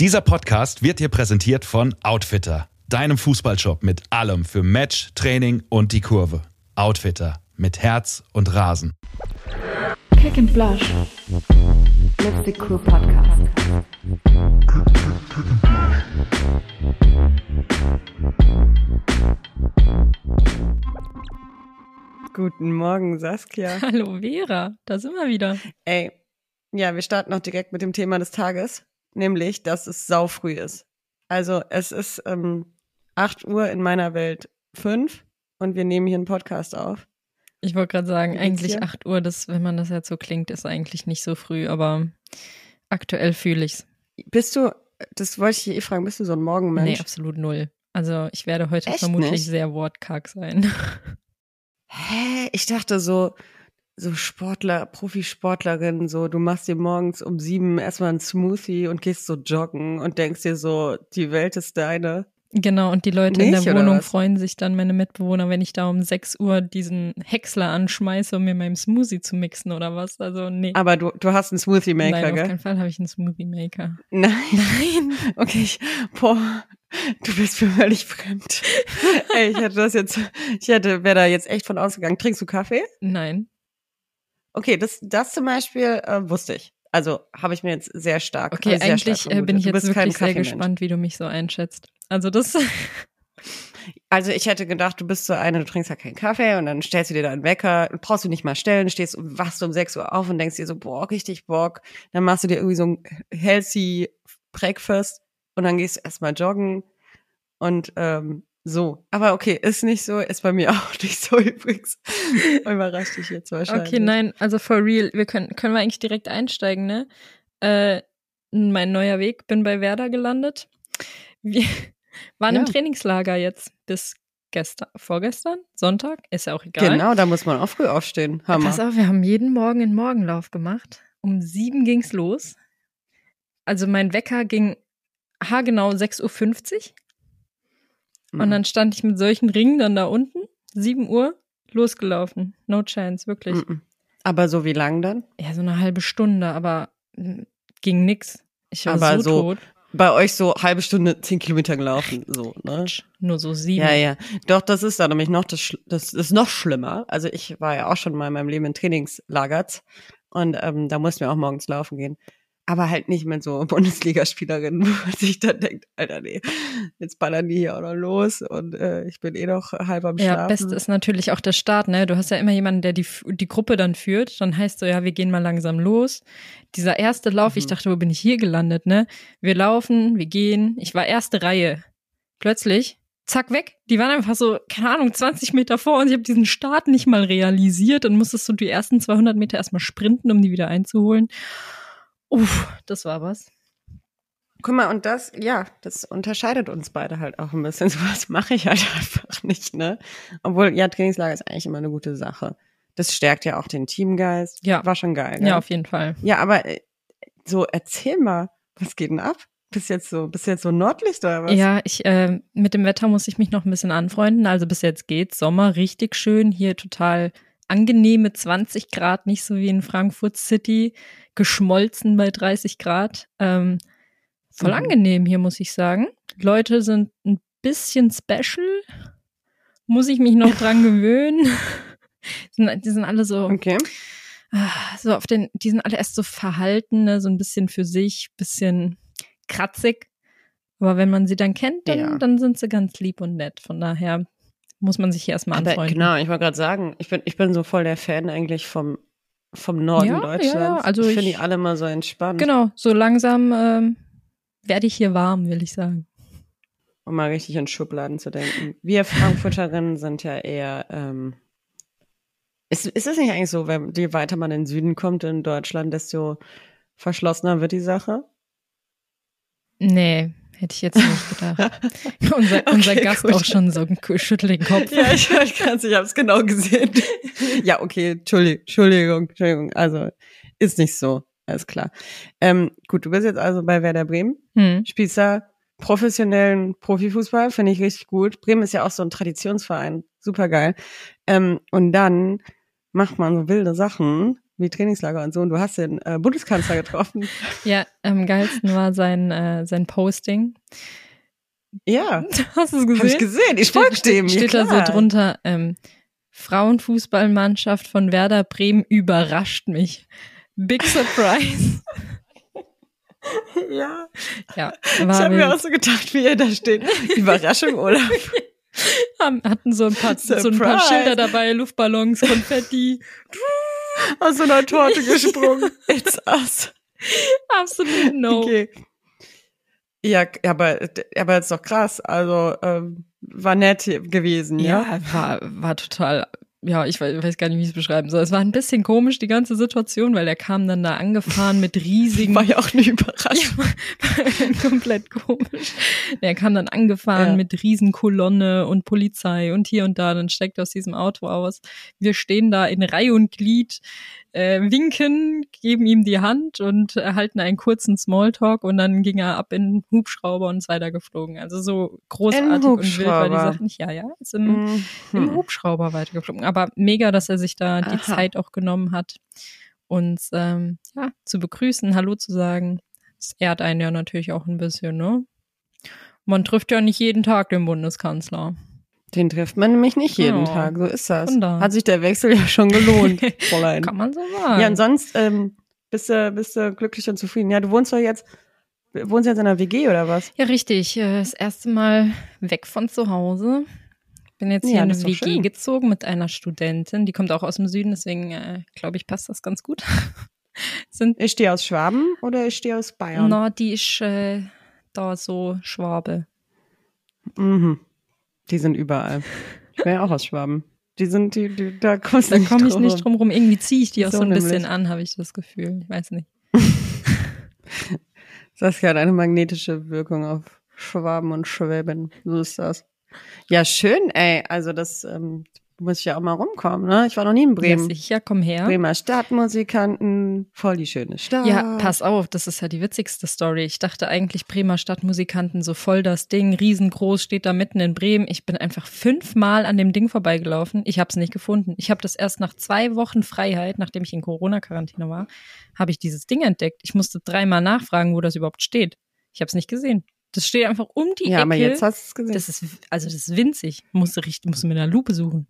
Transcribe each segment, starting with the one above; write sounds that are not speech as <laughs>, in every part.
Dieser Podcast wird dir präsentiert von Outfitter, deinem Fußballshop mit allem für Match, Training und die Kurve. Outfitter mit Herz und Rasen. Kick and Blush. Let's be cool Podcast. Guten Morgen, Saskia. Hallo Vera, da sind wir wieder. Ey, ja, wir starten noch direkt mit dem Thema des Tages, nämlich, dass es saufrüh ist. Also es ist ähm, 8 Uhr in meiner Welt 5 und wir nehmen hier einen Podcast auf. Ich wollte gerade sagen, eigentlich dir? 8 Uhr, das, wenn man das jetzt so klingt, ist eigentlich nicht so früh, aber aktuell fühle ich's. Bist du, das wollte ich eh fragen, bist du so ein Morgenmensch? Nee, absolut null. Also ich werde heute Echt vermutlich nicht? sehr wortkarg sein. <laughs> Hä? Ich dachte so, so Sportler, Profisportlerin, so du machst dir morgens um sieben erstmal einen Smoothie und gehst so joggen und denkst dir so, die Welt ist deine. genau, und die Leute in Nicht, der oder Wohnung freuen sich dann, meine Mitbewohner, wenn ich da um 6 Uhr diesen Häcksler anschmeiße, um mir meinen Smoothie zu mixen oder was. Also nee. Aber du, du hast einen Smoothie Maker, Nein, auf gell? keinen Fall habe ich einen Smoothie Maker. Nein. Nein. <laughs> Okay, ich, boah, du bist mir völlig fremd. <laughs> Ey, ich hätte das jetzt, ich hätte, wäre da jetzt echt von ausgegangen. Trinkst du Kaffee? Nein. Okay, das, das zum Beispiel äh, wusste ich. Also habe ich mir jetzt sehr stark. Okay, äh, sehr eigentlich stark äh, bin ich jetzt wirklich sehr gespannt, wie du mich so einschätzt. Also das <laughs> Also ich hätte gedacht, du bist so eine, du trinkst ja keinen Kaffee und dann stellst du dir da einen Wecker, brauchst du nicht mal stellen, stehst und wachst um 6 Uhr auf und denkst dir so, boah, richtig Bock. Dann machst du dir irgendwie so ein healthy Breakfast und dann gehst du erstmal joggen und ähm, so. Aber okay, ist nicht so, ist bei mir <laughs> auch nicht so übrigens. <laughs> Überrascht dich jetzt wahrscheinlich. Okay, nein, also for real, wir können, können wir eigentlich direkt einsteigen, ne? Äh, mein neuer Weg, bin bei Werder gelandet. Wir <laughs> waren im Ja. Trainingslager jetzt bis gestern, vorgestern, Sonntag, ist ja auch egal. Genau, da muss man auch früh aufstehen. Hammer. Pass auf, wir haben jeden Morgen einen Morgenlauf gemacht. Um sieben ging's los. Also mein Wecker ging haargenau 6.50 Uhr. Mhm. Und dann stand ich mit solchen Ringen dann da unten, 7 Uhr, losgelaufen. No chance, wirklich. Mhm. Aber so wie lang dann? Ja, so eine halbe Stunde, aber mm, ging nix. Ich war Aber so, so tot. Bei euch so halbe Stunde, zehn Kilometer gelaufen, so, ne? Nur so sieben. Ja, ja. Doch, das ist da nämlich noch das, das ist noch schlimmer. Also ich war ja auch schon mal in meinem Leben in Trainingslagers und ähm, da mussten wir auch morgens laufen gehen. Aber halt nicht mit so <laughs> Bundesligaspielerinnen, wo man sich dann denkt, Alter, nee, jetzt ballern die hier auch noch los und äh, ich bin eh noch halb am Ja, Schlafen. beste ist natürlich auch der Start, ne? Du hast ja immer jemanden, der die, die Gruppe dann führt. Dann heißt so, ja, wir gehen mal langsam los. Dieser erste Lauf, ich Mhm. dachte, wo bin ich hier gelandet, ne? Wir laufen, wir gehen. Ich war erste Reihe. Plötzlich, zack, weg. Die waren einfach so, keine Ahnung, 20 Meter vor und ich habe diesen Start nicht mal realisiert und musstest du die ersten 200 Meter erstmal sprinten, um die wieder einzuholen. Uff, das war was. Guck mal, und das, ja, das unterscheidet uns beide halt auch ein bisschen. <laughs> Sowas mache ich halt einfach nicht, ne? Obwohl, ja, Trainingslager ist eigentlich immer eine gute Sache. Das stärkt ja auch den Teamgeist. Ja. War schon geil, ne? Ja, auf jeden Fall. Ja, aber äh, so erzähl mal, was geht denn ab? Bist jetzt so, bist jetzt so Nordlicht oder was? Ja, ich äh, mit dem Wetter muss ich mich noch ein bisschen anfreunden. Also bis jetzt geht's. Sommer richtig schön, hier total angenehme 20 Grad, nicht so wie in Frankfurt City, geschmolzen bei 30 Grad. Ähm, voll Mhm. angenehm hier, muss ich sagen. Leute sind ein bisschen special. Muss ich mich noch dran <laughs> gewöhnen. <laughs> Die sind- Die sind alle so, Okay. Ah, so auf den, die sind alle erst so verhalten, ne, so ein bisschen für sich, bisschen kratzig. Aber wenn man sie dann kennt, dann, Ja. dann sind sie ganz lieb und nett. Von daher muss man sich hier erstmal anfreunden. genau, ich wollte gerade sagen, ich bin, ich bin so voll der Fan eigentlich vom, vom Norden Ja, Deutschlands. ja, also ich ich- finde die alle mal so entspannt. Genau, so langsam ähm, werde ich hier warm, will ich sagen. Um mal richtig in Schubladen zu denken. Wir Frankfurterinnen <laughs> sind ja eher, ähm, ist, ist es nicht eigentlich so, wenn je weiter man in den Süden kommt in Deutschland, desto verschlossener wird die Sache? Nee, hätte ich jetzt nicht gedacht. <laughs> unser, unser Okay, Gast gut. auch schon so schüttelt den Kopf. Ja, ich, ich kann's, ich habe es genau gesehen. ja, okay, Entschuldigung, Entschuldigung, Entschuldigung. Also ist nicht so, alles klar. Ähm, gut, du bist jetzt also bei Werder Bremen, Hm. spielst da professionellen Profifußball, finde ich richtig gut. Bremen ist ja auch so ein Traditionsverein, super geil. Ähm, und dann macht man so wilde Sachen wie Trainingslager und so. Und du hast den äh, Bundeskanzler getroffen. <laughs> Ja, am geilsten war sein, äh, sein Posting. Ja, <laughs> Hast du es gesehen? hab ich gesehen. Ich steht, folge steht, dem. steht ja, da so drunter, ähm, Frauenfußballmannschaft von Werder Bremen überrascht mich. Big Surprise. <laughs> Ja, ja, ich habe mir auch so gedacht, wie er da steht. Überraschung, Olaf. Hatten so ein paar, so ein paar. Schilder dabei, Luftballons, Konfetti. Aus so einer Torte <laughs> gesprungen. It's us. Absolut no. Okay. Ja, aber, aber ist doch krass. Also, ähm, war nett gewesen, ja? Ja, war, war total, ja, ich weiß, weiß gar nicht, wie ich es beschreiben soll. Es war ein bisschen komisch, die ganze Situation, weil er kam dann da angefahren mit riesigen War ja auch eine Überraschung. <laughs> komplett komisch. Er kam dann angefahren Ja. mit Riesenkolonne und Polizei und hier und da, dann steigt aus diesem Auto aus. Wir stehen da in Reihe und Glied, äh, winken, geben ihm die Hand und erhalten einen kurzen Smalltalk und dann ging er ab in den Hubschrauber und ist weitergeflogen. Also so großartig und wild war die. Sache nicht. Ja, ja, ist im, im Mhm. Hubschrauber weitergeflogen. Aber mega, dass er sich da die Aha. Zeit auch genommen hat, uns ähm, ja, zu begrüßen, Hallo zu sagen. Das ehrt einen ja natürlich auch ein bisschen, ne? Man trifft ja nicht jeden Tag den Bundeskanzler. Den trifft man nämlich nicht jeden Ja. Tag, so ist das. Da. Hat sich der Wechsel ja schon gelohnt, <laughs> Fräulein. Kann man so sagen. Ja, und sonst ähm, bist, du, bist du glücklich und zufrieden. Ja, du wohnst doch jetzt, wohnst jetzt in einer WG oder was? Ja, richtig. äh, Das erste Mal weg von zu Hause. Bin jetzt hier Ja, in eine WG schön. gezogen mit einer Studentin. Die kommt auch aus dem Süden, deswegen äh, glaube ich, passt das ganz gut. <laughs> Sind Ist die aus Schwaben oder ist die aus Bayern? na, die ist äh, da so Schwabe. Mhm. Die sind überall. Ich wäre ja auch aus Schwaben. Die sind, die, die da kommst du Da komme ich nicht rum. drum rum. Irgendwie ziehe ich die auch So so ein bisschen nämlich. an, habe ich das Gefühl. Ich weiß nicht. <laughs> Saskia hat eine magnetische Wirkung auf Schwaben und Schwäben. So ist das. Ja, schön, ey. Also das ähm, muss ich ja auch mal rumkommen, ne? Ich war noch nie in Bremen. Ja, sicher, komm her. Bremer Stadtmusikanten, voll die schöne Stadt. Ja, pass auf, das ist ja die witzigste Story. Ich dachte eigentlich Bremer Stadtmusikanten, so voll das Ding, riesengroß, steht da mitten in Bremen. Ich bin einfach fünfmal an dem Ding vorbeigelaufen. Ich habe es nicht gefunden. Ich habe das erst nach zwei Wochen Freiheit, nachdem ich in Corona-Quarantäne war, habe ich dieses Ding entdeckt. Ich musste dreimal nachfragen, wo das überhaupt steht. Ich habe es nicht gesehen. Das steht einfach um die Ja, Ecke. aber jetzt hast du es gesehen. das ist also das ist winzig. Musste richtig, musste mit einer Lupe suchen.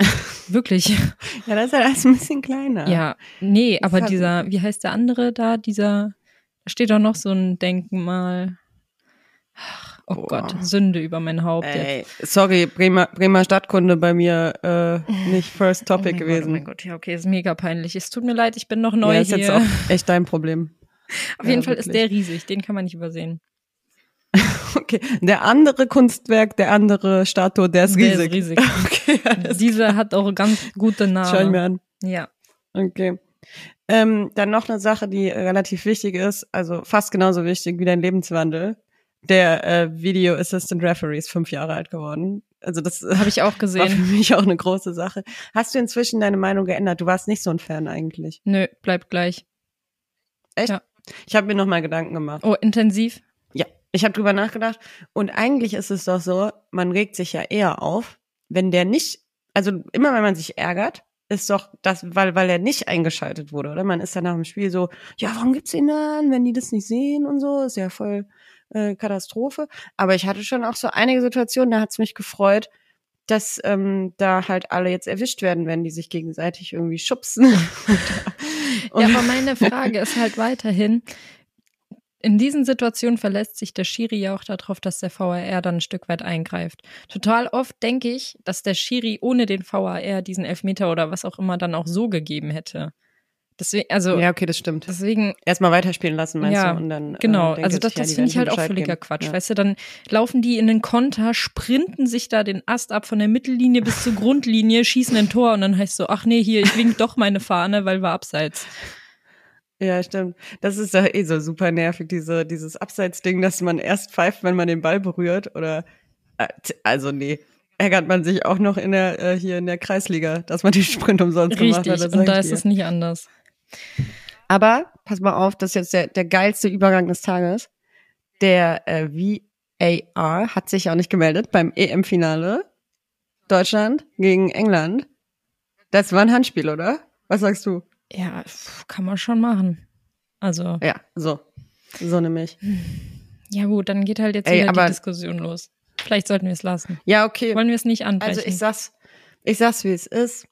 <laughs> Wirklich. ja, das ist ja alles ein bisschen kleiner. Ja, nee, Das aber hat- dieser, wie heißt der andere da, dieser, da steht doch noch so ein Denkmal. Ach, oh Boah. Gott, Sünde über mein Haupt jetzt. Ey, sorry, Bremer, Bremer Stadtkunde bei mir äh, nicht First Oh Topic mein gewesen. Gott, oh mein Gott, ja, okay, ist mega peinlich. Es tut mir leid, ich bin noch neu ja, ist hier. jetzt auch echt dein Problem. <laughs> Auf jeden ja, Fall ist wirklich. der riesig, den kann man nicht übersehen. <laughs> Okay, der andere Kunstwerk, der andere Statue, der ist Der ist riesig. riesig. <laughs> Okay, Dieser hat auch ganz gute klar. schau ich mir Namen. an. Ja. Okay. Ähm, dann noch eine Sache, die relativ wichtig ist, also fast genauso wichtig wie dein Lebenswandel. Der äh, Video Assistant Referee ist fünf Jahre alt geworden. Also das Habe ich auch <laughs> war für gesehen. mich auch eine große Sache. Hast du inzwischen deine Meinung geändert? Du warst nicht so ein Fan eigentlich. Nö, bleibt gleich. Ich habe mir noch mal Gedanken gemacht. Oh, intensiv. Ich habe drüber nachgedacht und eigentlich ist es doch so, man regt sich ja eher auf, wenn der nicht, also immer wenn man sich ärgert, ist doch das, weil weil er nicht eingeschaltet wurde, oder? Man ist dann nach dem Spiel so, ja, warum gibt's ihn dann, wenn die das nicht sehen und so, ist ja voll äh, Katastrophe. Aber ich hatte schon auch so einige Situationen, da hat's mich gefreut, dass ähm, da halt alle jetzt erwischt werden, wenn die sich gegenseitig irgendwie schubsen. <laughs> Ja, aber meine Frage ist halt weiterhin, in diesen Situationen verlässt sich der Schiri ja auch darauf, dass der VAR dann ein Stück weit eingreift. Total oft denke ich, dass der Schiri ohne den VAR diesen Elfmeter oder was auch immer dann auch so gegeben hätte. Deswegen, also ja, okay, das stimmt. deswegen, Erstmal weiterspielen lassen, meinst Ja, du? Und dann, genau, äh, also das, ja, das die finde ich halt auch völliger geben. Quatsch. Ja. Weißt du, dann laufen die in den Konter, sprinten sich da den Ast ab von der Mittellinie bis zur Grundlinie, schießen ein Tor und dann heißt so, ach nee, hier, ich wink doch meine Fahne, weil wir abseits. Ja, stimmt. Das ist doch eh so super nervig, diese, dieses Abseitsding, dass man erst pfeift, wenn man den Ball berührt oder, äh, also nee, ärgert man sich auch noch in der, äh, hier in der Kreisliga, dass man den Sprint umsonst gemacht Richtig, hat. das und da ist es nicht anders. Aber, pass mal auf, das ist jetzt der, der geilste Übergang des Tages. Der äh, VAR hat sich auch nicht gemeldet beim EM-Finale. Deutschland gegen England. Das war ein Handspiel, oder? Was sagst du? Ja, kann man schon machen. Also, Ja, so. So nämlich. ja gut, dann geht halt jetzt Ey, wieder die Diskussion los. Vielleicht sollten wir es lassen. Ja, okay. Wollen wir es nicht anbrechen? Also ich sag's, ich sag's, wie es ist.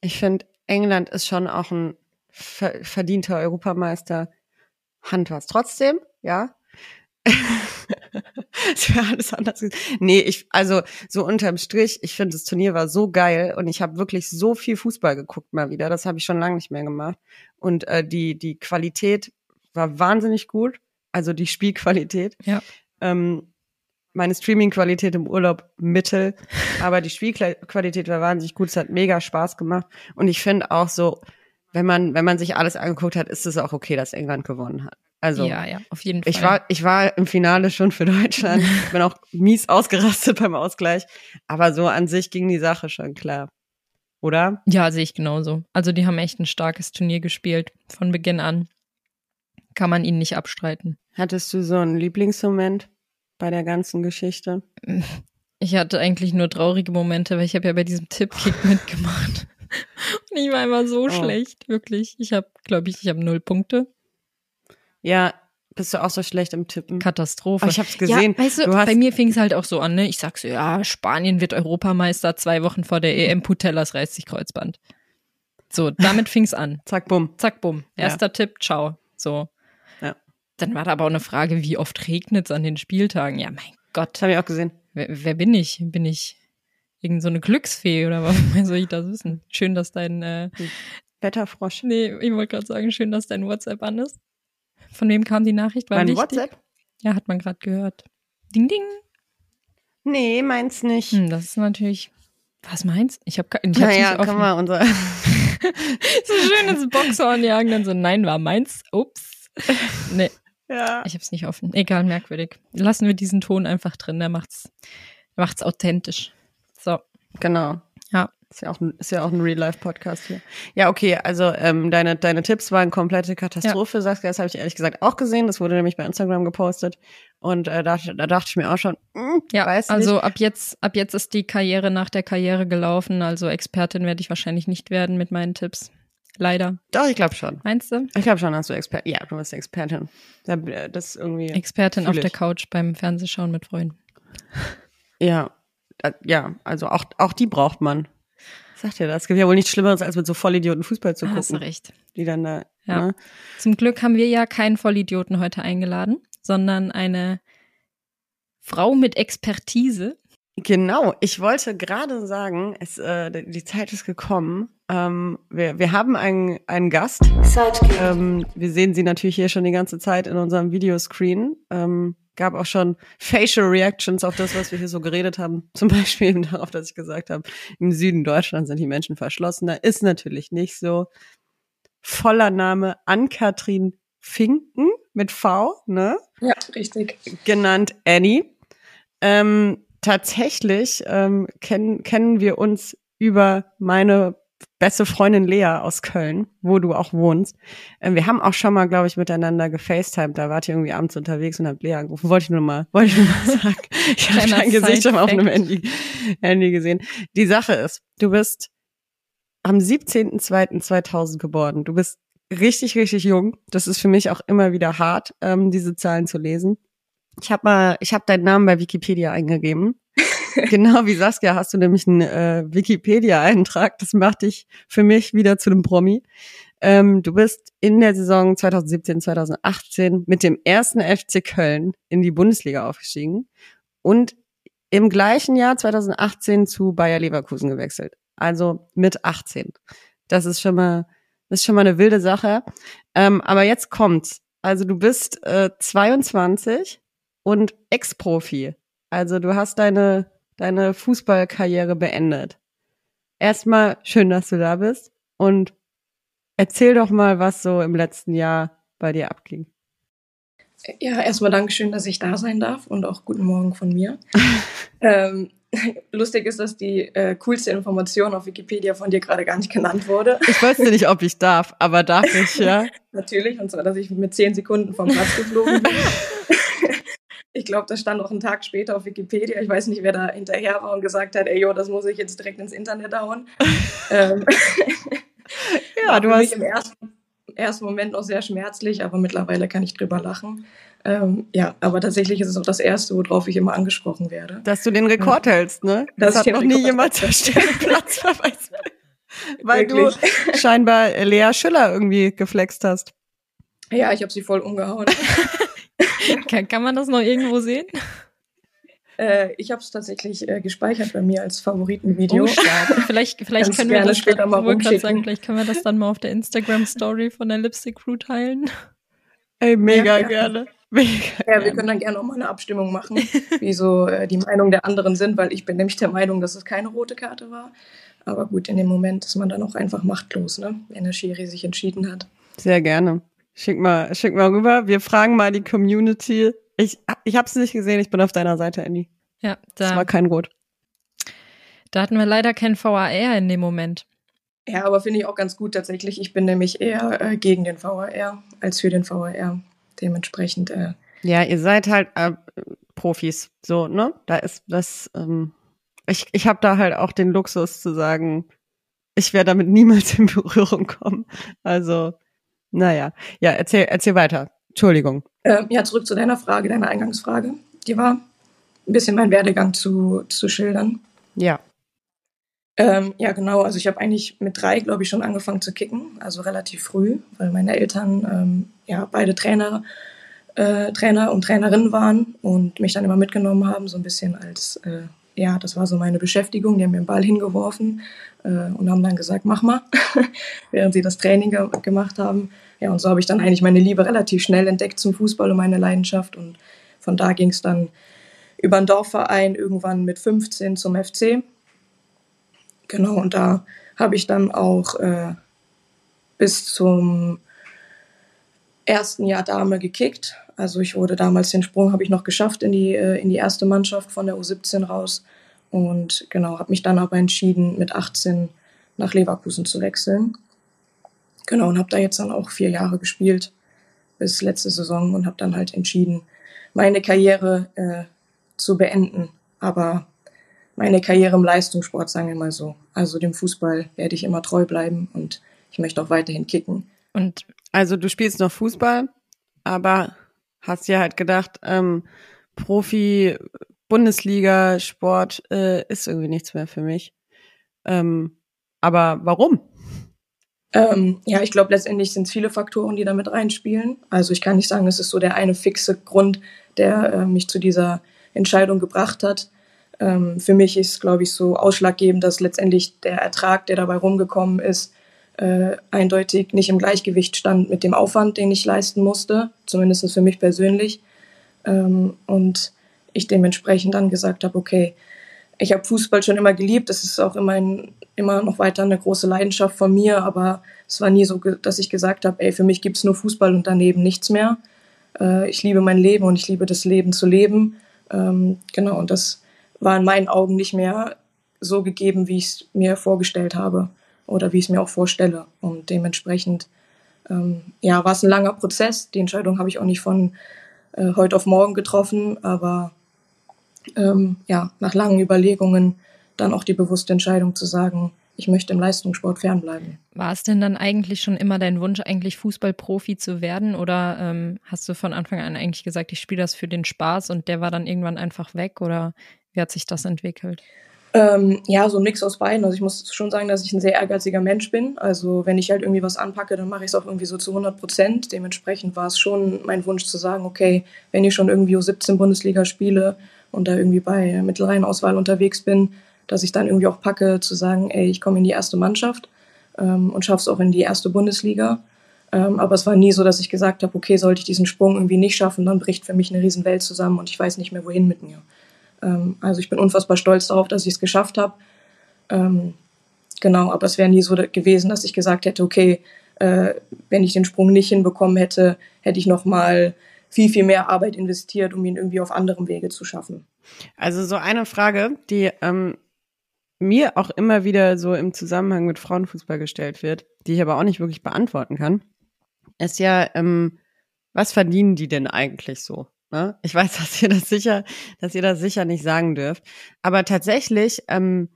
Ich finde, England ist schon auch ein ver verdienter Europameister. Hand was trotzdem, ja. <laughs> <laughs> Es wäre alles anders. gewesen. Nee, ich, also so unterm Strich, ich finde, das Turnier war so geil und ich habe wirklich so viel Fußball geguckt mal wieder. Das habe ich schon lange nicht mehr gemacht. Und äh, die, die Qualität war wahnsinnig gut. Also die Spielqualität. Ja. Ähm, meine Streaming-Qualität im Urlaub mittel, <laughs> aber die Spielqualität war wahnsinnig gut. Es hat mega Spaß gemacht. Und ich finde auch so, wenn man, wenn man sich alles angeguckt hat, ist es auch okay, dass England gewonnen hat. Also ja, ja, auf jeden Fall. ich war, ich war im Finale schon für Deutschland. <laughs> Bin auch mies ausgerastet beim Ausgleich. Aber so an sich ging die Sache schon klar. Oder? Ja, sehe ich genauso. Also die haben echt ein starkes Turnier gespielt. Von Beginn an. Kann man ihnen nicht abstreiten. Hattest du so einen Lieblingsmoment bei der ganzen Geschichte? <laughs> Ich hatte eigentlich nur traurige Momente, weil ich habe ja bei diesem Tippkick <laughs> mitgemacht. Und ich war immer so Oh. schlecht, wirklich. Ich habe, glaube ich, ich habe null Punkte. Ja, bist du auch so schlecht im Tippen? Katastrophe. Aber ich hab's gesehen. Ja, weißt du, Du hast- bei mir fing es <laughs> halt auch so an, ne? Ich sag so, ja, Spanien wird Europameister zwei Wochen vor der EM, Putellas reißt sich Kreuzband. So, damit fing's an. <laughs> Zack, bumm. Zack, bumm. Ja. Erster Tipp, ciao. So. Ja. Dann war da aber auch eine Frage, wie oft regnet's an den Spieltagen? Ja, mein Gott. Habe ich auch gesehen. Wer, wer bin ich? Bin ich irgend so eine Glücksfee oder woher <laughs> soll ich das wissen? Schön, dass dein, äh, Wetterfrosch. nee, ich wollte gerade sagen, schön, dass dein WhatsApp an ist. Von wem kam die Nachricht? War Mein wichtig? WhatsApp? Ja, hat man gerade gehört. Ding, ding. Nee, meins nicht. Hm, das ist natürlich. Was meinst Ich habe ich naja, nicht kann man unser. <laughs> so schön ins Boxhorn jagen, dann so, nein, war meins. Ups. Nee, <laughs> ja. ich hab's nicht offen. Egal, merkwürdig. Lassen wir diesen Ton einfach drin, der macht's, der macht's authentisch. So, Genau. ja. Ist ja auch ein, ist ja auch ein Real-Life-Podcast hier. Ja, okay, also ähm, deine, deine Tipps waren komplette Katastrophe, sagst du, das habe ich ehrlich gesagt auch gesehen. Das wurde nämlich bei Instagram gepostet. Und äh, da, da dachte ich mir auch schon, hm, Ja, weiß also nicht. ab jetzt, ab jetzt ist die Karriere nach der Karriere gelaufen. Also Expertin werde ich wahrscheinlich nicht werden mit meinen Tipps. Leider. Doch, ich glaube schon. Meinst du? Ich glaube schon, dass du Expert. Ja, du bist Expertin. Äh, Das irgendwie. Expertin auf der. Couch beim Fernsehschauen mit Freunden. Ja, äh, ja, also auch, auch die braucht man. Sagt ihr das? Es gibt ja wohl nichts Schlimmeres, als mit so Vollidioten Fußball zu Hast du gucken. recht. Die dann da. Ja. Ne? Zum Glück haben wir ja keinen Vollidioten heute eingeladen, sondern eine Frau mit Expertise. Genau, ich wollte gerade sagen, es, äh, die Zeit ist gekommen. Ähm, wir, wir haben einen, einen Gast. Ähm, wir sehen sie natürlich hier schon die ganze Zeit in unserem Videoscreen. Ähm, gab auch schon Facial Reactions auf das, was wir hier so geredet haben. <laughs> Zum Beispiel eben darauf, dass ich gesagt habe, im Süden Deutschlands sind die Menschen verschlossener. Ist natürlich nicht so. Voller Name Ann-Kathrin Finken mit V, ne? Ja, richtig. genannt Annie. Ähm, tatsächlich ähm, kennen, kennen wir uns über meine beste Freundin Lea aus Köln, wo du auch wohnst. Ähm, wir haben auch schon mal, glaube ich, miteinander gefacetimed. Da wart ihr irgendwie abends unterwegs und habt Lea angerufen. Wollte ich nur mal, wollte ich nur mal <laughs> sagen. Ich habe dein Gesicht schon auf einem. Handy, Handy gesehen. Die Sache ist, du bist am 17.02.2000 geboren. Du bist richtig, richtig jung. Das ist für mich auch immer wieder hart, ähm, diese Zahlen zu lesen. Ich habe mal, ich habe deinen Namen bei Wikipedia eingegeben. <laughs> genau wie Saskia hast du nämlich einen äh, Wikipedia-Eintrag. Das macht dich für mich wieder zu einem Promi. Ähm, du bist in der Saison 2017, 2018 mit dem ersten FC Köln in die Bundesliga aufgestiegen und im gleichen Jahr 2018 zu Bayer Leverkusen gewechselt. Also mit 18. Das ist schon mal, das ist schon mal eine wilde Sache. Ähm, aber jetzt kommt's. Also du bist äh, 22 und Ex-Profi. Also du hast deine, deine Fußballkarriere beendet. Erstmal schön, dass du da bist und erzähl doch mal, was so im letzten Jahr bei dir abging. Ja, erstmal Dankeschön, dass ich da sein darf und auch guten Morgen von mir. <laughs> ähm, <laughs> lustig ist, dass die äh, coolste Information auf Wikipedia von dir gerade gar nicht genannt wurde. Ich weiß nicht, ob ich darf, aber darf ich, ja? <laughs> Natürlich, und zwar, dass ich mit zehn Sekunden vom Platz geflogen bin. Ich glaube, das stand auch einen Tag später auf Wikipedia. Ich weiß nicht, wer da hinterher war und gesagt hat, ey, jo, das muss ich jetzt direkt ins Internet hauen. <laughs> ähm, <laughs> Ja, War du hast im ersten, ersten Moment noch sehr schmerzlich, aber mittlerweile kann ich drüber lachen. Ähm, ja, aber tatsächlich ist es auch das Erste, worauf ich immer angesprochen werde. dass du den Rekord hältst, ne? Das ich hat noch nie jemand halte. <laughs> zerstört Platzverweis. Weil Wirklich. du scheinbar Lea Schüller irgendwie geflext hast. Ja, ich habe sie voll umgehauen. <laughs> Kann, kann man das noch irgendwo sehen? äh, ich habe es tatsächlich äh, gespeichert bei mir als Favoritenvideo. Oh. Vielleicht, <laughs> vielleicht können wir das später dann, mal rumschicken. sagen, vielleicht können wir das dann mal auf der Instagram Story von der Lipstick Crew teilen. Ey, mega Ja, gerne. Mega Ja, wir gerne. können dann gerne auch mal eine Abstimmung machen, wie so äh, die Meinung der anderen sind, weil ich bin nämlich der Meinung, dass es keine rote Karte war. Aber gut, in dem Moment ist man dann auch einfach machtlos, ne? wenn der Schiri sich entschieden hat. Sehr gerne. Schick mal, schick mal rüber. Wir fragen mal die Community. Ich, ich habe es nicht gesehen. Ich bin auf deiner Seite, Andy. Ja, Das da, war kein Rot. da hatten wir leider kein VAR in dem Moment. Ja, aber finde ich auch ganz gut tatsächlich. Ich bin nämlich eher äh, gegen den VAR als für den VAR. Dementsprechend, äh, Ja, ihr seid halt äh, Profis, so, ne? Da ist das, ähm, ich, ich habe da halt auch den Luxus zu sagen, ich werde damit niemals in Berührung kommen. Also, naja. Ja, erzähl, erzähl weiter. Entschuldigung. äh, ja, zurück zu deiner Frage, deiner Eingangsfrage. Die war ein bisschen mein Werdegang zu, zu schildern. Ja. Ähm, ja, genau. Also ich habe eigentlich mit drei, glaube ich, schon angefangen zu kicken, also relativ früh, weil meine Eltern ähm, ja beide Trainer, äh, Trainer und Trainerinnen waren und mich dann immer mitgenommen haben, so ein bisschen als, äh, ja, das war so meine Beschäftigung. Die haben mir den Ball hingeworfen äh, und haben dann gesagt, mach mal, <laughs> während sie das Training ge gemacht haben. Ja, und so habe ich dann eigentlich meine Liebe relativ schnell entdeckt zum Fußball und meine Leidenschaft. Und von da ging es dann über einen Dorfverein irgendwann mit 15 zum FC. Genau, und da habe ich dann auch äh, bis zum ersten Jahr Dame gekickt. Also ich wurde damals den Sprung habe ich noch geschafft in die äh, in die erste Mannschaft von der U17 raus und genau habe mich dann aber entschieden mit 18 nach Leverkusen zu wechseln. Genau und habe da jetzt dann auch vier Jahre gespielt bis letzte Saison und habe dann halt entschieden meine Karriere äh, zu beenden. Aber meine Karriere im Leistungssport, sagen wir mal so. Also dem Fußball werde ich immer treu bleiben und ich möchte auch weiterhin kicken. Und Also du spielst noch Fußball, aber hast dir halt gedacht, ähm, Profi, Bundesliga, Sport äh, ist irgendwie nichts mehr für mich. Ähm, aber warum? Ähm, ja, ich glaube, letztendlich sind es viele Faktoren, die damit reinspielen. Also ich kann nicht sagen, es ist so der eine fixe Grund, der äh, mich zu dieser Entscheidung gebracht hat. Ähm, für mich ist, glaube ich, so ausschlaggebend, dass letztendlich der Ertrag, der dabei rumgekommen ist, äh, eindeutig nicht im Gleichgewicht stand mit dem Aufwand, den ich leisten musste, zumindest für mich persönlich. Ähm, und ich dementsprechend dann gesagt habe, okay, ich habe Fußball schon immer geliebt, das ist auch immer, ein, immer noch weiter eine große Leidenschaft von mir, aber es war nie so, dass ich gesagt habe, ey, für mich gibt's nur Fußball und daneben nichts mehr. Äh, ich liebe mein Leben und ich liebe das Leben zu leben. Ähm, genau, und das war in meinen Augen nicht mehr so gegeben, wie ich es mir vorgestellt habe oder wie ich es mir auch vorstelle. Und dementsprechend ähm, ja, war es ein langer Prozess. Die Entscheidung habe ich auch nicht von äh, heute auf morgen getroffen, aber ähm, ja, nach langen Überlegungen dann auch die bewusste Entscheidung zu sagen, ich möchte im Leistungssport fernbleiben. war es denn dann eigentlich schon immer dein Wunsch, eigentlich Fußballprofi zu werden? Oder ähm, hast du von Anfang an eigentlich gesagt, ich spiele das für den Spaß und der war dann irgendwann einfach weg? Oder wie hat sich das entwickelt? Ähm, ja, so ein Mix aus beiden. Also ich muss schon sagen, dass ich ein sehr ehrgeiziger Mensch bin. Also wenn ich halt irgendwie was anpacke, dann mache ich es auch irgendwie so zu 100 Prozent. Dementsprechend war es schon mein Wunsch zu sagen, okay, wenn ich schon irgendwie U17 Bundesliga spiele und da irgendwie bei Mittelrheinauswahl unterwegs bin, dass ich dann irgendwie auch packe zu sagen, ey, ich komme in die erste Mannschaft ähm, und schaffe es auch in die erste Bundesliga. Ähm, aber es war nie so, dass ich gesagt habe, okay, sollte ich diesen Sprung irgendwie nicht schaffen, dann bricht für mich eine Riesenwelt zusammen und ich weiß nicht mehr, wohin mit mir. Ähm, also ich bin unfassbar stolz darauf, dass ich es geschafft habe. Ähm, genau, aber es wäre nie so gewesen, dass ich gesagt hätte, okay, äh, wenn ich den Sprung nicht hinbekommen hätte, hätte ich noch mal viel, viel mehr Arbeit investiert, um ihn irgendwie auf anderem Wege zu schaffen. Also so eine Frage, die ähm, mir auch immer wieder so im Zusammenhang mit Frauenfußball gestellt wird, die ich aber auch nicht wirklich beantworten kann, ist ja, ähm, was verdienen die denn eigentlich so? Ne? Ich weiß, <laughs> dass ihr das sicher, dass ihr das sicher nicht sagen dürft. Aber tatsächlich, ähm,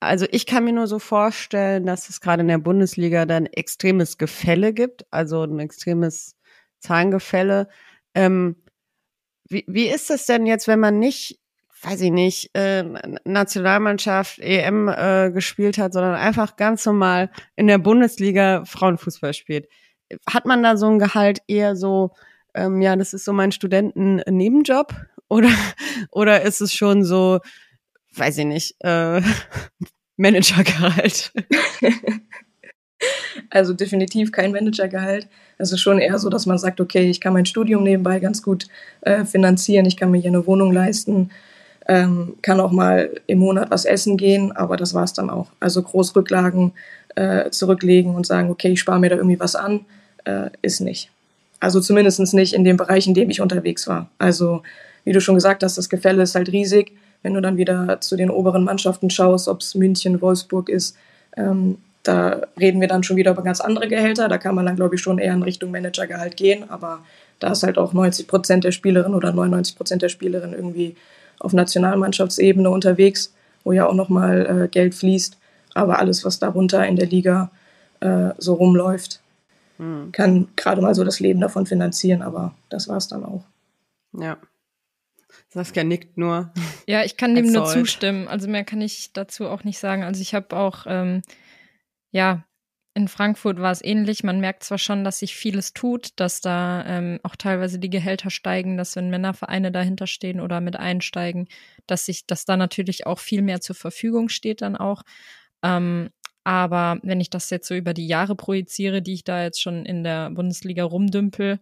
also ich kann mir nur so vorstellen, dass es gerade in der Bundesliga dann extremes Gefälle gibt, also ein extremes Zahlengefälle. Ähm, wie, wie ist es denn jetzt, wenn man nicht, weiß ich nicht, äh, Nationalmannschaft, EM äh, gespielt hat, sondern einfach ganz normal in der Bundesliga Frauenfußball spielt? Hat man da so ein Gehalt eher so, ähm, ja, das ist so mein Studenten-Nebenjob? Oder, <laughs> oder ist es schon so, weiß ich nicht, äh, <laughs> Managergehalt? <laughs> Also definitiv kein Managergehalt. Es ist schon eher so, dass man sagt, okay, ich kann mein Studium nebenbei ganz gut äh, finanzieren, ich kann mir hier eine Wohnung leisten, ähm, kann auch mal im Monat was essen gehen, aber das war es dann auch. Also Großrücklagen äh, zurücklegen und sagen, okay, ich spare mir da irgendwie was an, äh, ist nicht. Also zumindest nicht in dem Bereich, in dem ich unterwegs war. Also wie du schon gesagt hast, das Gefälle ist halt riesig. Wenn du dann wieder zu den oberen Mannschaften schaust, ob es München, Wolfsburg ist, ähm, da reden wir dann schon wieder über ganz andere Gehälter. Da kann man dann, glaube ich, schon eher in Richtung Managergehalt gehen. Aber da ist halt auch 90 Prozent der Spielerinnen oder 99 Prozent der Spielerinnen irgendwie auf Nationalmannschaftsebene unterwegs, wo ja auch nochmal äh, Geld fließt. Aber alles, was darunter in der Liga äh, so rumläuft, hm. kann gerade mal so das Leben davon finanzieren. Aber das war es dann auch. Ja. Saskia nickt nur. Ja, ich kann dem nur zustimmen. Also mehr kann ich dazu auch nicht sagen. Also ich habe auch ähm, ja, in Frankfurt war es ähnlich. Man merkt zwar schon, dass sich vieles tut, dass da ähm, auch teilweise die Gehälter steigen, dass wenn Männervereine dahinter stehen oder mit einsteigen, dass sich, dass da natürlich auch viel mehr zur Verfügung steht dann auch. Ähm, aber wenn ich das jetzt so über die Jahre projiziere, die ich da jetzt schon in der Bundesliga rumdümpel,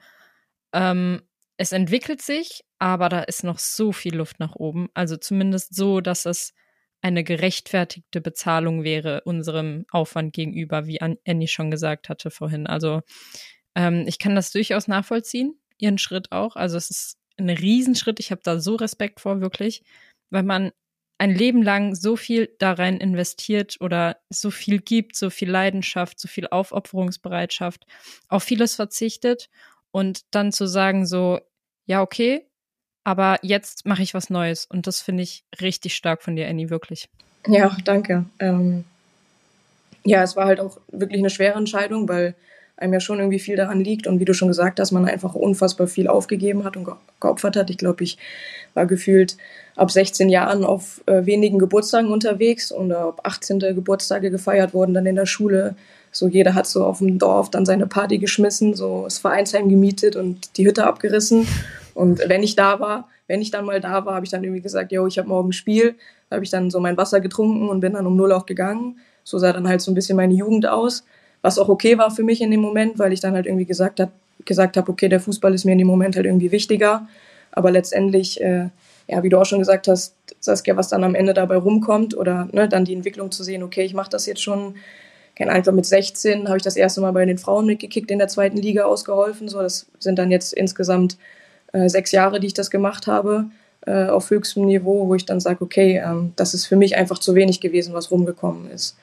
ähm, es entwickelt sich, aber da ist noch so viel Luft nach oben. Also zumindest so, dass es eine gerechtfertigte Bezahlung wäre unserem Aufwand gegenüber, wie Annie schon gesagt hatte vorhin. Also ähm, ich kann das durchaus nachvollziehen, ihren Schritt auch. Also es ist ein Riesenschritt. Ich habe da so Respekt vor, wirklich, weil man ein Leben lang so viel da rein investiert oder so viel gibt, so viel Leidenschaft, so viel Aufopferungsbereitschaft, auf vieles verzichtet und dann zu sagen so, ja, okay, aber jetzt mache ich was Neues und das finde ich richtig stark von dir, Annie, wirklich. Ja, danke. Ähm, ja, es war halt auch wirklich eine schwere Entscheidung, weil einem ja schon irgendwie viel daran liegt und wie du schon gesagt hast, man einfach unfassbar viel aufgegeben hat und geopfert hat. Ich glaube, ich war gefühlt ab 16 Jahren auf äh, wenigen Geburtstagen unterwegs und ab 18. Geburtstage gefeiert wurden, dann in der Schule. So jeder hat so auf dem Dorf dann seine Party geschmissen, so das Vereinsheim gemietet und die Hütte abgerissen. Und wenn ich da war, wenn ich dann mal da war, habe ich dann irgendwie gesagt, yo, ich habe morgen ein Spiel. Da habe ich dann so mein Wasser getrunken und bin dann um null auch gegangen. So sah dann halt so ein bisschen meine Jugend aus, was auch okay war für mich in dem Moment, weil ich dann halt irgendwie gesagt habe, gesagt habe, okay, der Fußball ist mir in dem Moment halt irgendwie wichtiger. Aber letztendlich, äh, ja, wie du auch schon gesagt hast, Saskia, was dann am Ende dabei rumkommt oder ne, dann die Entwicklung zu sehen, okay, ich mache das jetzt schon, keine Ahnung, mit 16 habe ich das erste Mal bei den Frauen mitgekickt in der zweiten Liga ausgeholfen. So, das sind dann jetzt insgesamt äh, sechs Jahre, die ich das gemacht habe, äh, auf höchstem Niveau, wo ich dann sage, okay, ähm, das ist für mich einfach zu wenig gewesen, was rumgekommen ist.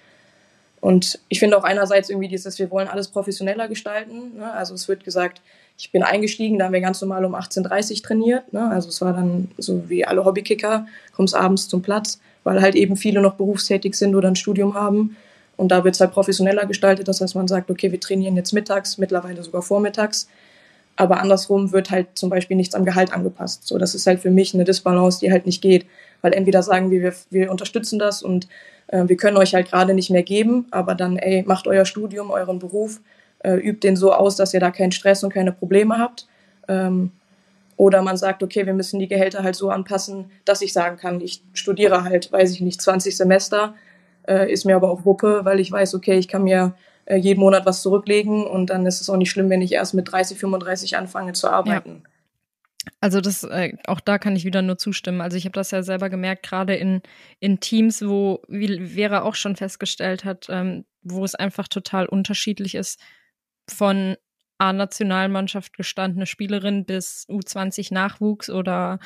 Und ich finde auch einerseits irgendwie dieses, wir wollen alles professioneller gestalten. Ne? Also es wird gesagt, ich bin eingestiegen, da haben wir ganz normal um 18.30 Uhr trainiert. Ne? Also es war dann so wie alle Hobbykicker, kommst abends zum Platz, weil halt eben viele noch berufstätig sind oder ein Studium haben. Und da wird es halt professioneller gestaltet. Das heißt, man sagt, okay, wir trainieren jetzt mittags, mittlerweile sogar vormittags. Aber andersrum wird halt zum Beispiel nichts am Gehalt angepasst. So, das ist halt für mich eine Disbalance, die halt nicht geht. Weil entweder sagen wir, wir, wir unterstützen das und äh, wir können euch halt gerade nicht mehr geben, aber dann, ey, macht euer Studium, euren Beruf, äh, übt den so aus, dass ihr da keinen Stress und keine Probleme habt. Ähm, oder man sagt, okay, wir müssen die Gehälter halt so anpassen, dass ich sagen kann, ich studiere halt, weiß ich nicht, 20 Semester, äh, ist mir aber auch Wuppe, weil ich weiß, okay, ich kann mir äh, jeden Monat was zurücklegen und dann ist es auch nicht schlimm, wenn ich erst mit 30, 35 anfange zu arbeiten. Ja. Also das, äh, auch da kann ich wieder nur zustimmen. Also ich habe das ja selber gemerkt, gerade in, in Teams, wo, wie Vera auch schon festgestellt hat, ähm, wo es einfach total unterschiedlich ist von A-Nationalmannschaft gestandene Spielerin bis U20 Nachwuchs oder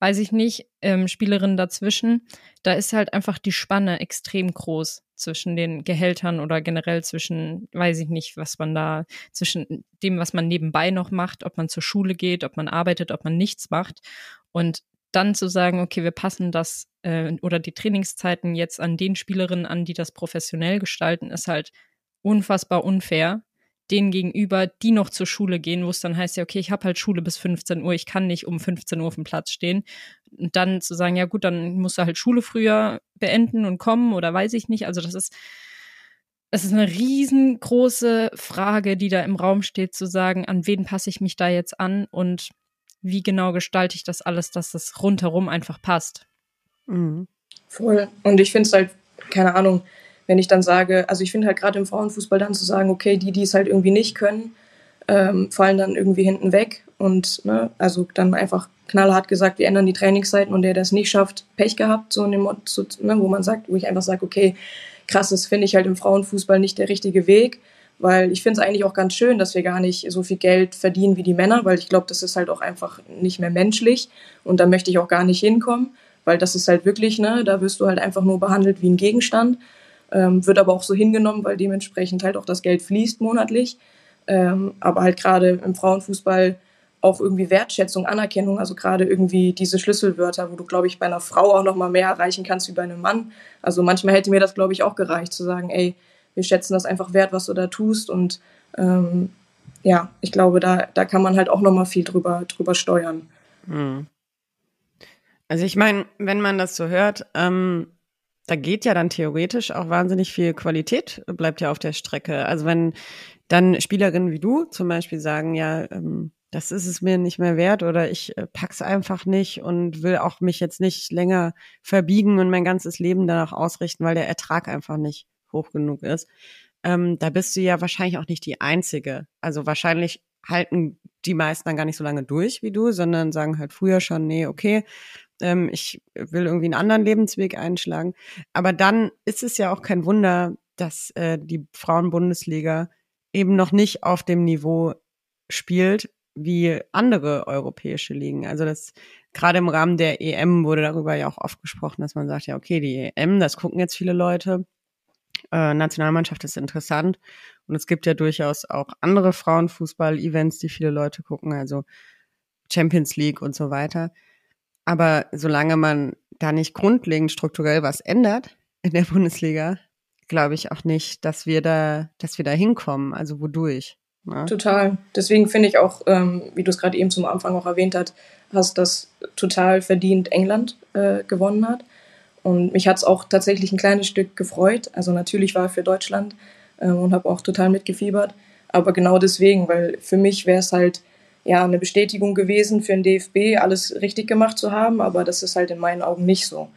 weiß ich nicht, ähm, Spielerin dazwischen. Da ist halt einfach die Spanne extrem groß zwischen den Gehältern oder generell zwischen, weiß ich nicht, was man da, zwischen dem, was man nebenbei noch macht, ob man zur Schule geht, ob man arbeitet, ob man nichts macht. Und dann zu sagen, okay, wir passen das äh, oder die Trainingszeiten jetzt an den Spielerinnen an, die das professionell gestalten, ist halt unfassbar unfair denen gegenüber, die noch zur Schule gehen, wo es dann heißt, ja, okay, ich habe halt Schule bis 15 Uhr, ich kann nicht um 15 Uhr auf dem Platz stehen. Und dann zu sagen, ja gut, dann musst du halt Schule früher beenden und kommen oder weiß ich nicht. Also das ist, es ist eine riesengroße Frage, die da im Raum steht, zu sagen, an wen passe ich mich da jetzt an und wie genau gestalte ich das alles, dass das rundherum einfach passt. Mhm. Voll. Und ich finde es halt, keine Ahnung, wenn ich dann sage, also ich finde halt gerade im Frauenfußball dann zu sagen, okay, die, die es halt irgendwie nicht können, ähm, fallen dann irgendwie hinten weg und ne, also dann einfach knallhart gesagt, wir ändern die Trainingszeiten und der, der es nicht schafft, Pech gehabt, so in dem so, ne, wo man sagt, wo ich einfach sage, okay, krass, das finde ich halt im Frauenfußball nicht der richtige Weg, weil ich finde es eigentlich auch ganz schön, dass wir gar nicht so viel Geld verdienen wie die Männer, weil ich glaube, das ist halt auch einfach nicht mehr menschlich und da möchte ich auch gar nicht hinkommen, weil das ist halt wirklich, ne, da wirst du halt einfach nur behandelt wie ein Gegenstand ähm, wird aber auch so hingenommen, weil dementsprechend halt auch das Geld fließt monatlich. Ähm, aber halt gerade im Frauenfußball auch irgendwie Wertschätzung, Anerkennung, also gerade irgendwie diese Schlüsselwörter, wo du, glaube ich, bei einer Frau auch noch mal mehr erreichen kannst wie bei einem Mann. Also manchmal hätte mir das, glaube ich, auch gereicht, zu sagen, ey, wir schätzen das einfach wert, was du da tust. Und ähm, ja, ich glaube, da, da kann man halt auch noch mal viel drüber, drüber steuern. Hm. Also ich meine, wenn man das so hört, ähm, da geht ja dann theoretisch auch wahnsinnig viel Qualität, bleibt ja auf der Strecke. Also wenn dann Spielerinnen wie du zum Beispiel sagen, ja, ähm, das ist es mir nicht mehr wert oder ich äh, pack's einfach nicht und will auch mich jetzt nicht länger verbiegen und mein ganzes Leben danach ausrichten, weil der Ertrag einfach nicht hoch genug ist. Ähm, da bist du ja wahrscheinlich auch nicht die Einzige. Also wahrscheinlich halten die meisten dann gar nicht so lange durch wie du, sondern sagen halt früher schon, nee, okay, ähm, ich will irgendwie einen anderen Lebensweg einschlagen. Aber dann ist es ja auch kein Wunder, dass äh, die Frauenbundesliga eben noch nicht auf dem Niveau spielt wie andere europäische Ligen. Also das gerade im Rahmen der EM wurde darüber ja auch oft gesprochen, dass man sagt, ja, okay, die EM, das gucken jetzt viele Leute. Äh, Nationalmannschaft ist interessant. Und es gibt ja durchaus auch andere Frauenfußball-Events, die viele Leute gucken, also Champions League und so weiter. Aber solange man da nicht grundlegend strukturell was ändert in der Bundesliga, glaube ich auch nicht, dass wir da, dass wir da hinkommen. Also wodurch? Ne? Total. Deswegen finde ich auch, ähm, wie du es gerade eben zum Anfang auch erwähnt hast, hast das total verdient England äh, gewonnen hat. Und mich hat es auch tatsächlich ein kleines Stück gefreut. Also natürlich war für Deutschland äh, und habe auch total mitgefiebert. Aber genau deswegen, weil für mich wäre es halt ja, eine Bestätigung gewesen für den DFB, alles richtig gemacht zu haben, aber das ist halt in meinen Augen nicht so.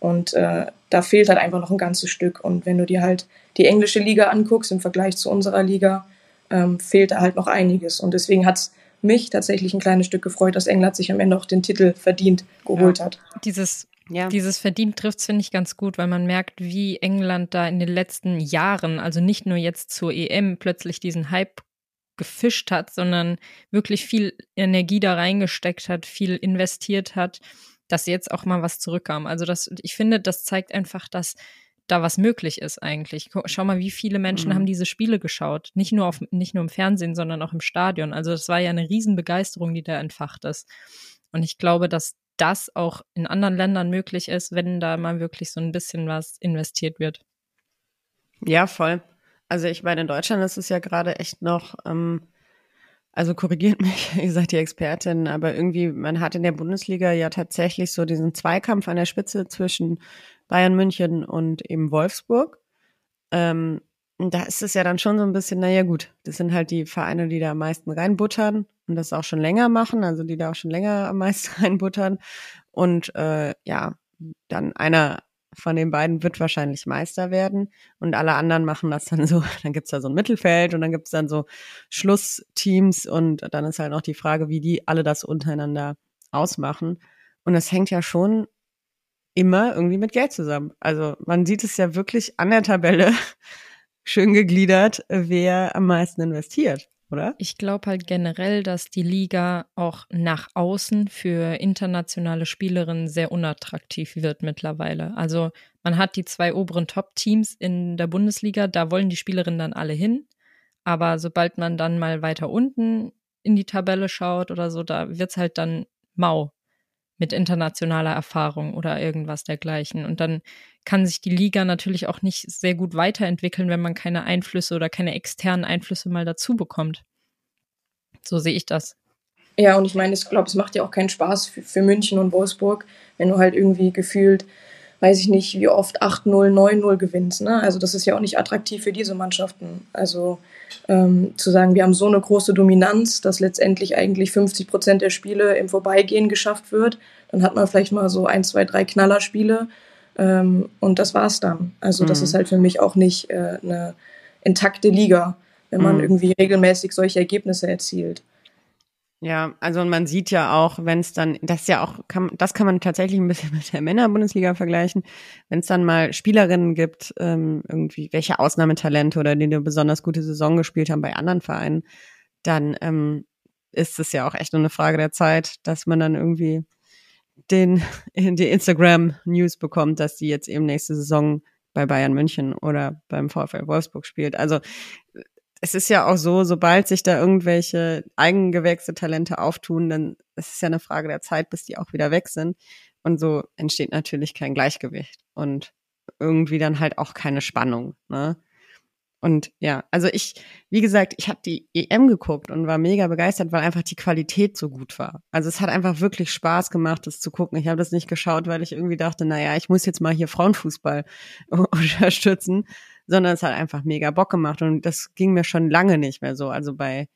Und äh, da fehlt halt einfach noch ein ganzes Stück. Und wenn du dir halt die englische Liga anguckst im Vergleich zu unserer Liga, ähm, fehlt da halt noch einiges. Und deswegen hat es mich tatsächlich ein kleines Stück gefreut, dass England sich am Ende auch den Titel verdient geholt ja. hat. Dieses ja. Dieses verdient trifft finde ich ganz gut, weil man merkt, wie England da in den letzten Jahren, also nicht nur jetzt zur EM, plötzlich diesen Hype gefischt hat, sondern wirklich viel Energie da reingesteckt hat, viel investiert hat, dass jetzt auch mal was zurückkam. Also das, ich finde, das zeigt einfach, dass da was möglich ist eigentlich. Schau mal, wie viele Menschen mhm. haben diese Spiele geschaut. Nicht nur auf, nicht nur im Fernsehen, sondern auch im Stadion. Also das war ja eine Riesenbegeisterung, die da entfacht ist. Und ich glaube, dass das auch in anderen Ländern möglich ist, wenn da mal wirklich so ein bisschen was investiert wird. Ja, voll. Also ich meine, in Deutschland ist es ja gerade echt noch, ähm, also korrigiert mich, <laughs> ihr seid die Expertin, aber irgendwie, man hat in der Bundesliga ja tatsächlich so diesen Zweikampf an der Spitze zwischen Bayern München und eben Wolfsburg. Ähm, da ist es ja dann schon so ein bisschen, naja gut, das sind halt die Vereine, die da am meisten reinbuttern und das auch schon länger machen, also die da auch schon länger am meisten <laughs> reinbuttern. Und äh, ja, dann einer von den beiden wird wahrscheinlich Meister werden und alle anderen machen das dann so, <laughs> dann gibt's da so ein Mittelfeld und dann gibt's dann so Schlussteams und dann ist halt noch die Frage, wie die alle das untereinander ausmachen. Und das hängt ja schon immer irgendwie mit Geld zusammen. Also man sieht es ja wirklich an der Tabelle <laughs> schön gegliedert, wer am meisten investiert oder? Ich glaube halt generell, dass die Liga auch nach außen für internationale Spielerinnen sehr unattraktiv wird mittlerweile. Also man hat die zwei oberen Top-Teams in der Bundesliga, da wollen die Spielerinnen dann alle hin. Aber sobald man dann mal weiter unten in die Tabelle schaut oder so, da wird's halt dann mau mit internationaler Erfahrung oder irgendwas dergleichen. Und dann kann sich die Liga natürlich auch nicht sehr gut weiterentwickeln, wenn man keine Einflüsse oder keine externen Einflüsse mal dazu bekommt. So sehe ich das. Ja, und ich meine, ich glaube, es macht ja auch keinen Spaß für, für München und Wolfsburg, wenn du halt irgendwie gefühlt weiß ich nicht, wie oft 8-0, 9-0 gewinnst. Ne? Also das ist ja auch nicht attraktiv für diese Mannschaften. Also ähm, zu sagen, wir haben so eine große Dominanz, dass letztendlich eigentlich 50 Prozent der Spiele im Vorbeigehen geschafft wird, dann hat man vielleicht mal so ein, zwei, drei Knallerspiele ähm, und das war's dann. Also das mhm. ist halt für mich auch nicht äh, eine intakte Liga, wenn man mhm. irgendwie regelmäßig solche Ergebnisse erzielt. Ja, also man sieht ja auch, wenn es dann, das ja auch, kann, das kann man tatsächlich ein bisschen <laughs> mit der Männer-Bundesliga vergleichen, wenn es dann mal Spielerinnen gibt, ähm, irgendwie welche Ausnahmetalente oder die eine besonders gute Saison gespielt haben bei anderen Vereinen, dann ähm, ist es ja auch echt nur eine Frage der Zeit, dass man dann irgendwie den <laughs> die Instagram News bekommt, dass die jetzt eben nächste Saison bei Bayern München oder beim VfL Wolfsburg spielt. Also es ist ja auch so, sobald sich da irgendwelche eigengewächste Talente auftun, dann ist es ja eine Frage der Zeit, bis die auch wieder weg sind. Und so entsteht natürlich kein Gleichgewicht und irgendwie dann halt auch keine Spannung. Ne? Und ja, also ich, wie gesagt, ich habe die EM geguckt und war mega begeistert, weil einfach die Qualität so gut war. Also es hat einfach wirklich Spaß gemacht, das zu gucken. Ich habe das nicht geschaut, weil ich irgendwie dachte, naja, ich muss jetzt mal hier Frauenfußball <laughs> unterstützen, sondern es hat einfach mega Bock gemacht und das ging mir schon lange nicht mehr so. Also bei,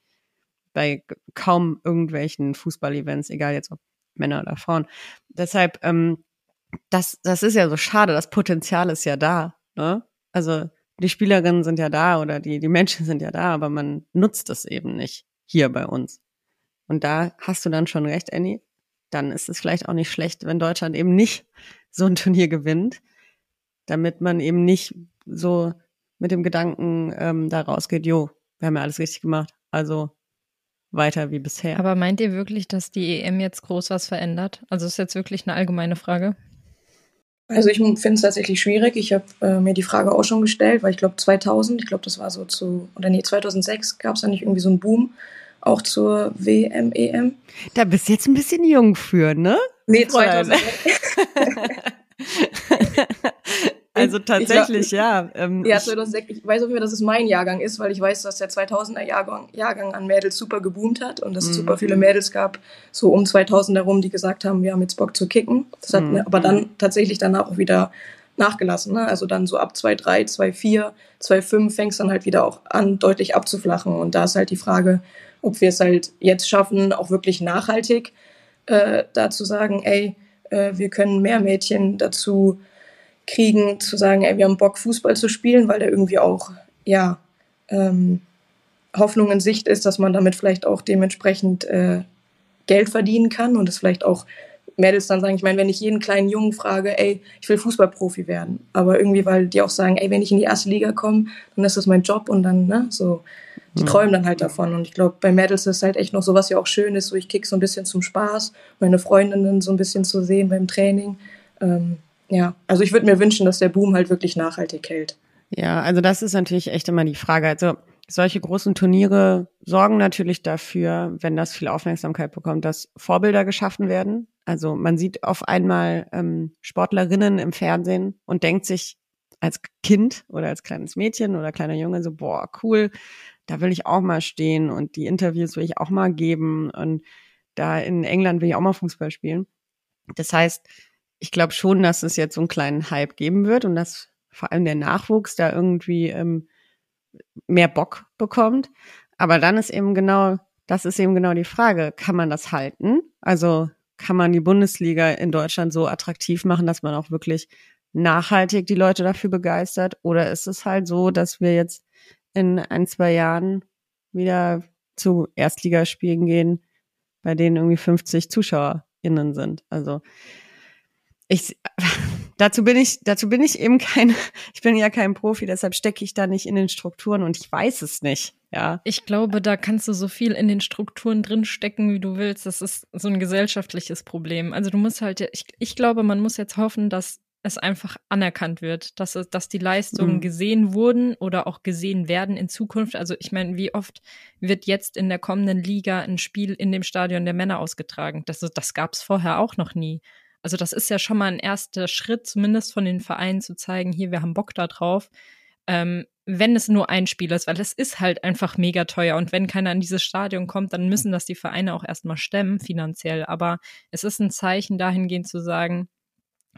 bei kaum irgendwelchen Fußball-Events, egal jetzt ob Männer oder Frauen. Deshalb, ähm, das, das ist ja so schade, das Potenzial ist ja da. Ne? Also die Spielerinnen sind ja da oder die, die Menschen sind ja da, aber man nutzt es eben nicht hier bei uns. Und da hast du dann schon recht, Annie. Dann ist es vielleicht auch nicht schlecht, wenn Deutschland eben nicht so ein Turnier gewinnt, damit man eben nicht so mit dem Gedanken ähm, da rausgeht, jo, wir haben ja alles richtig gemacht, also weiter wie bisher. Aber meint ihr wirklich, dass die EM jetzt groß was verändert? Also ist jetzt wirklich eine allgemeine Frage? Also ich finde es tatsächlich schwierig. Ich habe äh, mir die Frage auch schon gestellt, weil ich glaube 2000, ich glaube das war so zu, oder nee, 2006 gab es da nicht irgendwie so einen Boom, auch zur WM, EM. Da bist du jetzt ein bisschen jung für, ne? Nee, 2006. <laughs> <laughs> Also tatsächlich, glaub, ja. Ähm, ja, 2006, ich weiß auf jeden Fall, dass es mein Jahrgang ist, weil ich weiß, dass der 2000er Jahrgang, Jahrgang an Mädels super geboomt hat und dass es mhm. super viele Mädels gab, so um 2000 herum, die gesagt haben, wir haben jetzt Bock zu kicken. Das hat mhm. aber dann tatsächlich danach auch wieder nachgelassen. Ne? Also dann so ab 2,3, 2,4, 2,5 fängt es dann halt wieder auch an, deutlich abzuflachen. Und da ist halt die Frage, ob wir es halt jetzt schaffen, auch wirklich nachhaltig äh, da zu sagen, ey, äh, wir können mehr Mädchen dazu kriegen, zu sagen, ey, wir haben Bock, Fußball zu spielen, weil da irgendwie auch, ja, ähm, Hoffnung in Sicht ist, dass man damit vielleicht auch dementsprechend äh, Geld verdienen kann und es vielleicht auch Mädels dann sagen, ich meine, wenn ich jeden kleinen Jungen frage, ey, ich will Fußballprofi werden, aber irgendwie, weil die auch sagen, ey, wenn ich in die erste Liga komme, dann ist das mein Job und dann, ne, so, die mhm. träumen dann halt davon und ich glaube, bei Mädels ist es halt echt noch so, was ja auch schön ist, so ich kick so ein bisschen zum Spaß, meine Freundinnen so ein bisschen zu sehen beim Training, ähm, ja, also ich würde mir wünschen, dass der Boom halt wirklich nachhaltig hält. Ja, also das ist natürlich echt immer die Frage. Also solche großen Turniere sorgen natürlich dafür, wenn das viel Aufmerksamkeit bekommt, dass Vorbilder geschaffen werden. Also man sieht auf einmal ähm, Sportlerinnen im Fernsehen und denkt sich als Kind oder als kleines Mädchen oder kleiner Junge so, boah, cool, da will ich auch mal stehen und die Interviews will ich auch mal geben und da in England will ich auch mal Fußball spielen. Das heißt, ich glaube schon, dass es jetzt so einen kleinen Hype geben wird und dass vor allem der Nachwuchs da irgendwie ähm, mehr Bock bekommt. Aber dann ist eben genau, das ist eben genau die Frage, kann man das halten? Also kann man die Bundesliga in Deutschland so attraktiv machen, dass man auch wirklich nachhaltig die Leute dafür begeistert? Oder ist es halt so, dass wir jetzt in ein, zwei Jahren wieder zu Erstligaspielen gehen, bei denen irgendwie 50 ZuschauerInnen sind? Also ich, <laughs> dazu bin ich, dazu bin ich eben kein, <laughs> ich bin ja kein Profi, deshalb stecke ich da nicht in den Strukturen und ich weiß es nicht. Ja. Ich glaube, da kannst du so viel in den Strukturen drin stecken, wie du willst. Das ist so ein gesellschaftliches Problem. Also du musst halt, ich, ich glaube, man muss jetzt hoffen, dass es einfach anerkannt wird, dass, dass die Leistungen Mhm. gesehen wurden oder auch gesehen werden in Zukunft. Also ich meine, wie oft wird jetzt in der kommenden Liga ein Spiel in dem Stadion der Männer ausgetragen? Das, das gab es vorher auch noch nie. Also das ist ja schon mal ein erster Schritt, zumindest von den Vereinen zu zeigen, hier, wir haben Bock da drauf. Ähm, wenn es nur ein Spiel ist, weil es ist halt einfach mega teuer. Und wenn keiner in dieses Stadion kommt, dann müssen das die Vereine auch erstmal stemmen, finanziell. Aber es ist ein Zeichen dahingehend zu sagen,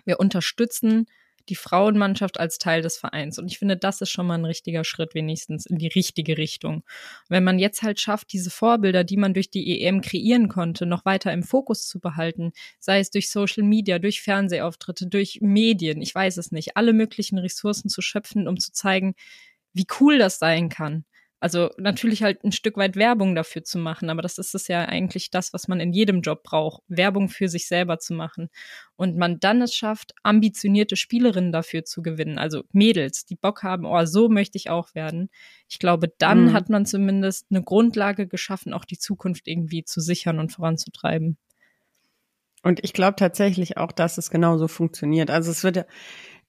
wir unterstützen die Frauenmannschaft als Teil des Vereins. Und ich finde, das ist schon mal ein richtiger Schritt, wenigstens in die richtige Richtung. Wenn man jetzt halt schafft, diese Vorbilder, die man durch die EM kreieren konnte, noch weiter im Fokus zu behalten, sei es durch Social Media, durch Fernsehauftritte, durch Medien, ich weiß es nicht, alle möglichen Ressourcen zu schöpfen, um zu zeigen, wie cool das sein kann. Also natürlich halt ein Stück weit Werbung dafür zu machen, aber das ist es ja eigentlich das, was man in jedem Job braucht, Werbung für sich selber zu machen. Und man dann es schafft, ambitionierte Spielerinnen dafür zu gewinnen, also Mädels, die Bock haben, oh, so möchte ich auch werden. Ich glaube, dann Mhm. hat man zumindest eine Grundlage geschaffen, auch die Zukunft irgendwie zu sichern und voranzutreiben. Und ich glaube tatsächlich auch, dass es genauso funktioniert. Also es wird ja,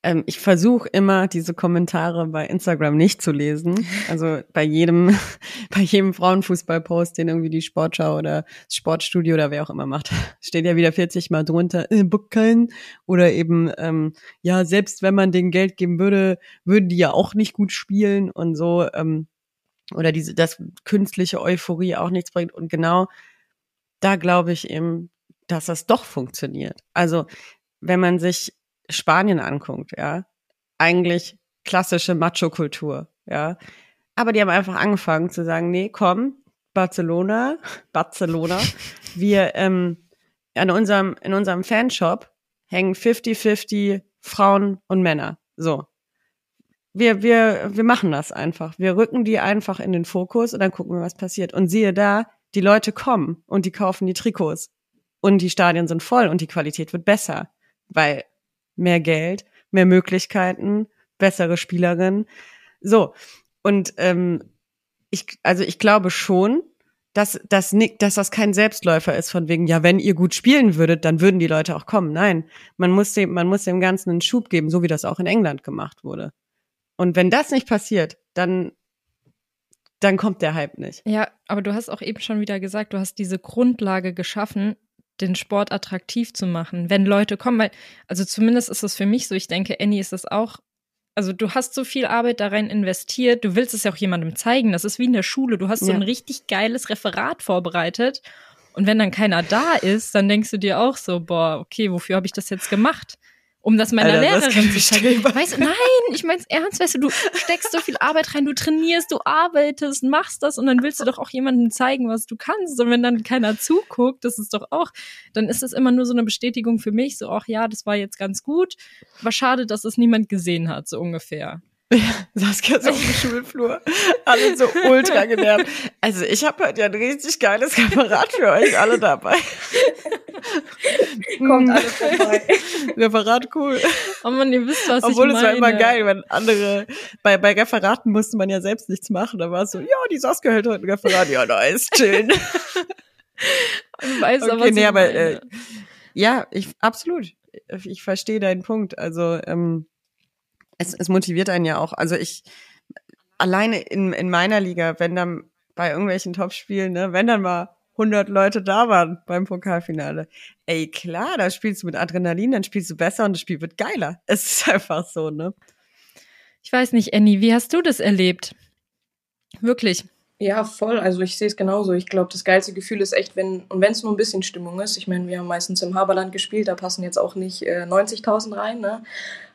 ähm, ich versuche immer diese Kommentare bei Instagram nicht zu lesen. Also bei jedem, <laughs> bei jedem Frauenfußball-Post, den irgendwie die Sportschau oder das Sportstudio oder wer auch immer macht, <laughs> steht ja wieder 40 Mal drunter, äh, Bock keinen. Oder eben, ähm, ja, selbst wenn man denen Geld geben würde, würden die ja auch nicht gut spielen und so. Ähm, oder diese, dass künstliche Euphorie auch nichts bringt. Und genau da glaube ich eben, dass das doch funktioniert. Also, wenn man sich Spanien anguckt, ja, eigentlich klassische Macho-Kultur, ja. Aber die haben einfach angefangen zu sagen, nee, komm, Barcelona, <laughs> Barcelona, <laughs> wir ähm, an unserem, in unserem Fanshop hängen 50-50 Frauen und Männer. So. Wir, wir, wir machen das einfach. Wir rücken die einfach in den Fokus und dann gucken wir, was passiert. Und siehe da, die Leute kommen und die kaufen die Trikots. Und die Stadien sind voll und die Qualität wird besser. Weil mehr Geld, mehr Möglichkeiten, bessere Spielerinnen. So. Und ähm, ich, also ich glaube schon, dass, dass, Nick, dass das kein Selbstläufer ist, von wegen, ja, wenn ihr gut spielen würdet, dann würden die Leute auch kommen. Nein, man muss dem, man muss dem Ganzen einen Schub geben, so wie das auch in England gemacht wurde. Und wenn das nicht passiert, dann, dann kommt der Hype nicht. Ja, aber du hast auch eben schon wieder gesagt, du hast diese Grundlage geschaffen, den Sport attraktiv zu machen, wenn Leute kommen, weil, also zumindest ist es für mich so, ich denke, Annie ist es auch, also du hast so viel Arbeit da rein investiert, du willst es ja auch jemandem zeigen, das ist wie in der Schule, du hast so Ja. ein richtig geiles Referat vorbereitet. Und wenn dann keiner da ist, dann denkst du dir auch so, boah, okay, wofür habe ich das jetzt gemacht? Um das meiner Alter, das Lehrerin kann zu zeigen. Weißt nein, ich mein's ernst, weißt du, du steckst so viel Arbeit rein, du trainierst, du arbeitest, machst das und dann willst du doch auch jemandem zeigen, was du kannst. Und wenn dann keiner zuguckt, das ist doch auch, dann ist es immer nur so eine Bestätigung für mich, so, ach ja, das war jetzt ganz gut. War schade, dass es niemand gesehen hat, so ungefähr. <laughs> Saskia so auf dem <laughs> Schulflur. Alle so ultra genervt. Also ich habe heute ja ein richtig geiles Referat für euch alle dabei. <laughs> Kommt alle vorbei. <laughs> Referat cool. Oh man, ihr wisst, was Obwohl ich es meine. war immer geil, wenn andere, bei, bei Referaten musste man ja selbst nichts machen. Da war es so, ja, die Saskia hält heute ein Referat. Ja, nice, chillen. <laughs> Weißt aber, Okay, was nee, ich aber, meine. äh, Ja, ich, absolut. Ich verstehe deinen Punkt. Also, ähm, es, es motiviert einen ja auch. Also ich, alleine in, in meiner Liga, wenn dann bei irgendwelchen Topspielen, ne, wenn dann mal 100 Leute da waren beim Pokalfinale. Ey, klar, da spielst du mit Adrenalin, dann spielst du besser und das Spiel wird geiler. <laughs> Es ist einfach so, ne? Ich weiß nicht, Annie, wie hast du das erlebt? Wirklich. Ja, voll. Also ich sehe es genauso. Ich glaube, das geilste Gefühl ist echt, wenn, und wenn es nur ein bisschen Stimmung ist. Ich meine, wir haben meistens im Haberland gespielt, da passen jetzt auch nicht äh, 90.000 rein, ne?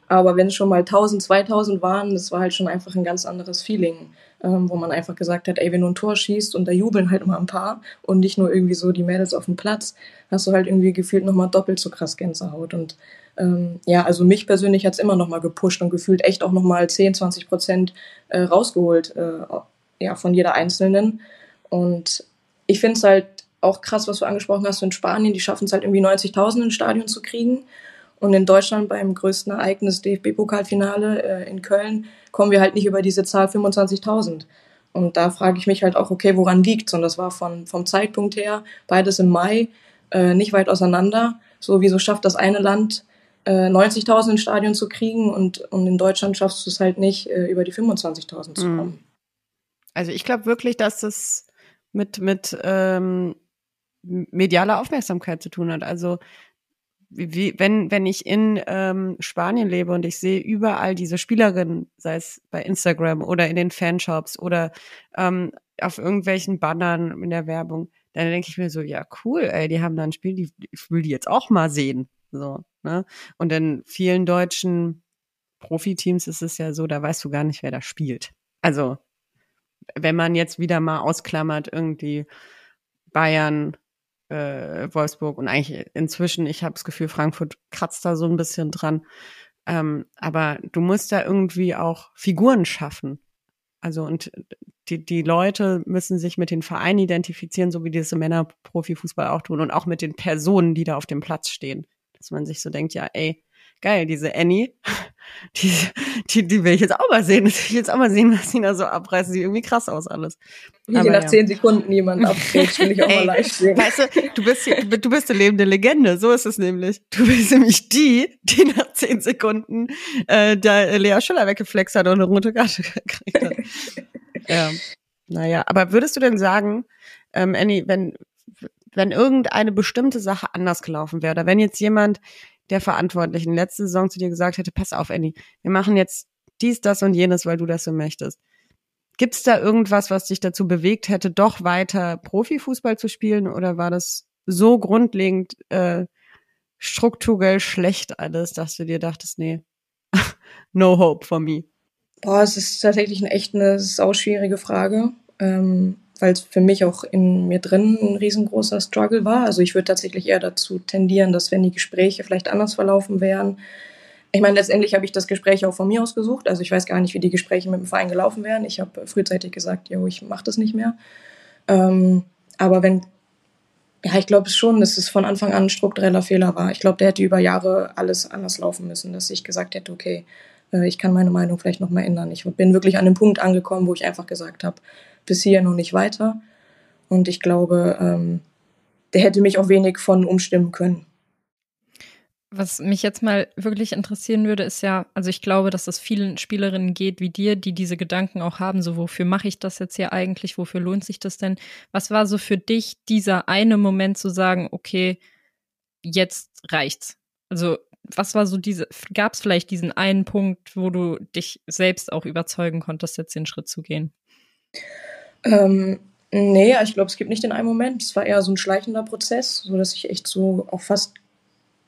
Aber wenn es schon mal 1000, 2000 waren, das war halt schon einfach ein ganz anderes Feeling, ähm, wo man einfach gesagt hat, ey, wenn du ein Tor schießt und da jubeln halt immer ein paar und nicht nur irgendwie so die Mädels auf dem Platz, hast du halt irgendwie gefühlt nochmal doppelt so krass Gänsehaut. Und ähm, ja, also mich persönlich hat's immer nochmal gepusht und gefühlt echt auch nochmal 10, 20 Prozent äh, rausgeholt äh, ja, von jeder Einzelnen. Und ich finde es halt auch krass, was du angesprochen hast, in Spanien, die schaffen es halt irgendwie 90.000 ins Stadion zu kriegen. Und in Deutschland beim größten Ereignis DFB-Pokalfinale äh, in Köln kommen wir halt nicht über diese Zahl 25.000. Und da frage ich mich halt auch, okay, woran liegt's? Und das war von, vom Zeitpunkt her beides im Mai, äh, nicht weit auseinander. So, wieso schafft das eine Land äh, 90.000 ins Stadion zu kriegen und, und in Deutschland schaffst du es halt nicht, äh, über die 25.000 zu Mhm. kommen. Also ich glaube wirklich, dass das mit, mit ähm, medialer Aufmerksamkeit zu tun hat. Also wie, wenn, wenn ich in ähm, Spanien lebe und ich sehe überall diese Spielerinnen, sei es bei Instagram oder in den Fanshops oder ähm, auf irgendwelchen Bannern in der Werbung, dann denke ich mir so, ja, cool, ey, die haben da ein Spiel, die, ich will die jetzt auch mal sehen. So, ne? Und in vielen deutschen Profiteams ist es ja so, da weißt du gar nicht, wer da spielt. Also, wenn man jetzt wieder mal ausklammert, irgendwie Bayern, äh, Wolfsburg und eigentlich inzwischen, ich habe das Gefühl, Frankfurt kratzt da so ein bisschen dran. Ähm, aber du musst da irgendwie auch Figuren schaffen. Also und die, die Leute müssen sich mit den Vereinen identifizieren, so wie die das im Männerprofifußball auch tun und auch mit den Personen, die da auf dem Platz stehen. Dass man sich so denkt, ja, ey, geil, diese Annie, <laughs> die, die, die will ich jetzt auch mal sehen. <laughs> Das will ich jetzt auch mal sehen, was sie da so abreißen. Sieht irgendwie krass aus alles. Wie Aber nach ja. zehn Sekunden jemand <laughs> abkriegt, will ich auch mal Ey, live sehen. Weißt du, du bist, du bist eine lebende Legende. So ist es nämlich. Du bist nämlich die, die nach zehn Sekunden äh, da Lea Schüller weggeflext hat und eine rote Karte gekriegt hat. ja. Naja, aber würdest du denn sagen, ähm, Annie, wenn, wenn irgendeine bestimmte Sache anders gelaufen wäre, oder wenn jetzt jemand der Verantwortlichen letzte Saison zu dir gesagt hätte, pass auf, Annie, wir machen jetzt dies, das und jenes, weil du das so möchtest. Gibt's da irgendwas, was dich dazu bewegt hätte, doch weiter Profifußball zu spielen? Oder war das so grundlegend äh, strukturell schlecht alles, dass du dir dachtest, nee, <laughs> no hope for me? Boah, es ist tatsächlich echt eine sauschwierige Frage, ähm, weil es für mich auch in mir drin ein riesengroßer Struggle war. Also ich würde tatsächlich eher dazu tendieren, dass wenn die Gespräche vielleicht anders verlaufen wären. Ich meine, letztendlich habe ich das Gespräch auch von mir aus gesucht. Also ich weiß gar nicht, wie die Gespräche mit dem Verein gelaufen wären. Ich habe frühzeitig gesagt, jo, ich mache das nicht mehr. Ähm, aber wenn, ja, ich glaube schon, dass es von Anfang an ein struktureller Fehler war. Ich glaube, der hätte über Jahre alles anders laufen müssen, dass ich gesagt hätte, okay, äh, ich kann meine Meinung vielleicht noch mal ändern. Ich bin wirklich an dem Punkt angekommen, wo ich einfach gesagt habe, bis hier noch nicht weiter. Und ich glaube, ähm, der hätte mich auch wenig von umstimmen können. Was mich jetzt mal wirklich interessieren würde, ist ja, also ich glaube, dass es vielen Spielerinnen geht wie dir, die diese Gedanken auch haben, so wofür mache ich das jetzt hier eigentlich, wofür lohnt sich das denn? Was war so für dich dieser eine Moment zu sagen, okay, jetzt reicht's? Also was war so diese, gab es vielleicht diesen einen Punkt, wo du dich selbst auch überzeugen konntest, jetzt den Schritt zu gehen? Ähm, nee, ich glaube, es gibt nicht den einen Moment. Es war eher so ein schleichender Prozess, so dass ich echt so auch fast,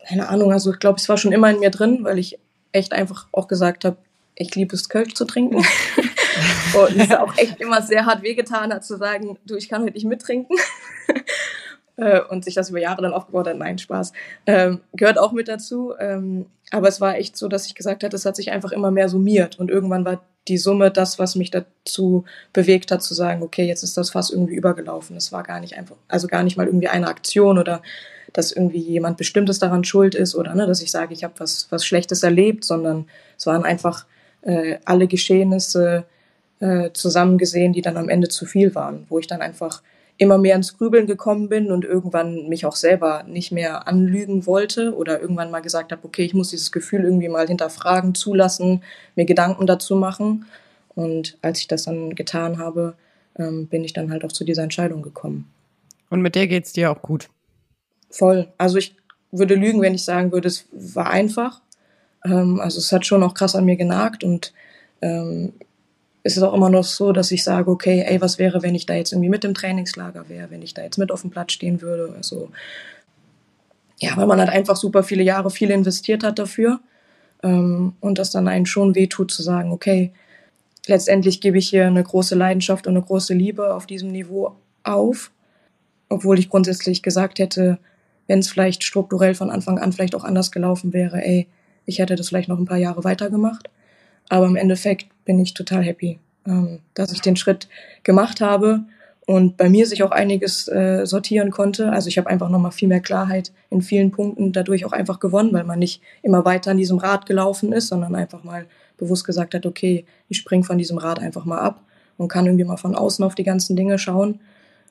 keine Ahnung, also ich glaube, es war schon immer in mir drin, weil ich echt einfach auch gesagt habe, ich liebe es, Kölsch zu trinken. <laughs> Und es auch echt immer sehr hart wehgetan hat, zu sagen, du, ich kann heute nicht mittrinken. <laughs> Äh, und sich das über Jahre dann aufgebaut hat, nein, Spaß. Ähm, gehört auch mit dazu. Ähm, aber es war echt so, dass ich gesagt hatte, es hat sich einfach immer mehr summiert. Und irgendwann war die Summe das, was mich dazu bewegt hat, zu sagen, okay, jetzt ist das fast irgendwie übergelaufen. Es war gar nicht einfach, also gar nicht mal irgendwie eine Aktion oder dass irgendwie jemand Bestimmtes daran schuld ist oder ne, dass ich sage, ich habe was, was Schlechtes erlebt, sondern es waren einfach äh, alle Geschehnisse äh, zusammengesehen, die dann am Ende zu viel waren, wo ich dann einfach immer mehr ins Grübeln gekommen bin und irgendwann mich auch selber nicht mehr anlügen wollte oder irgendwann mal gesagt habe, okay, ich muss dieses Gefühl irgendwie mal hinterfragen, zulassen, mir Gedanken dazu machen. Und als ich das dann getan habe, ähm, bin ich dann halt auch zu dieser Entscheidung gekommen. Und mit der geht's dir auch gut. Voll. Also ich würde lügen, wenn ich sagen würde, es war einfach. Ähm, also es hat schon auch krass an mir genagt und ähm, es ist auch immer noch so, dass ich sage, okay, ey, was wäre, wenn ich da jetzt irgendwie mit im Trainingslager wäre, wenn ich da jetzt mit auf dem Platz stehen würde. Also ja, weil man halt einfach super viele Jahre viel investiert hat dafür ähm, und das dann einen schon wehtut zu sagen, okay, letztendlich gebe ich hier eine große Leidenschaft und eine große Liebe auf diesem Niveau auf, obwohl ich grundsätzlich gesagt hätte, wenn es vielleicht strukturell von Anfang an vielleicht auch anders gelaufen wäre, ey, ich hätte das vielleicht noch ein paar Jahre weitergemacht. Aber im Endeffekt bin ich total happy, ähm, dass ich den Schritt gemacht habe und bei mir sich auch einiges äh, sortieren konnte. Also ich habe einfach nochmal viel mehr Klarheit in vielen Punkten dadurch auch einfach gewonnen, weil man nicht immer weiter an diesem Rad gelaufen ist, sondern einfach mal bewusst gesagt hat, okay, ich spring von diesem Rad einfach mal ab und kann irgendwie mal von außen auf die ganzen Dinge schauen.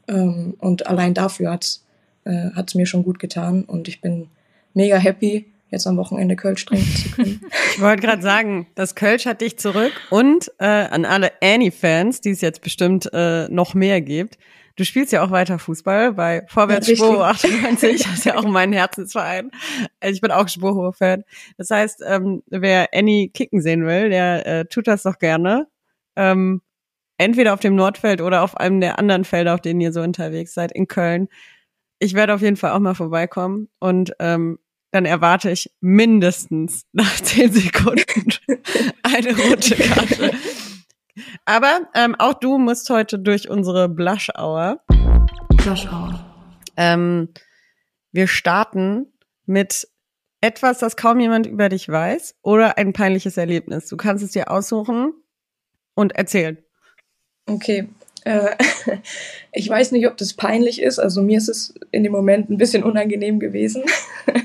Ähm, und allein dafür hat's äh, mir schon gut getan und ich bin mega happy, jetzt am Wochenende Kölsch trinken zu können. <laughs> Ich wollte gerade sagen, das Kölsch hat dich zurück und äh, an alle Annie-Fans, die es jetzt bestimmt äh, noch mehr gibt. Du spielst ja auch weiter Fußball bei Vorwärts Ja, Sporo richtig. 98. Das ist ja auch mein Herzensverein. Also Ich bin auch Sporo-Fan. Das heißt, ähm, wer Annie kicken sehen will, der äh, tut das doch gerne. Ähm, entweder auf dem Nordfeld oder auf einem der anderen Felder, auf denen ihr so unterwegs seid, in Köln. Ich werde auf jeden Fall auch mal vorbeikommen und ähm, dann erwarte ich mindestens <laughs> nach zehn Sekunden <laughs> eine rote Karte. Aber ähm, auch du musst heute durch unsere Blush Hour. Flush Hour. Ähm, wir starten mit etwas, das kaum jemand über dich weiß oder ein peinliches Erlebnis. Du kannst es dir aussuchen und erzählen. Okay. Äh, <laughs> ich weiß nicht, ob das peinlich ist. Also mir ist es in dem Moment ein bisschen unangenehm gewesen.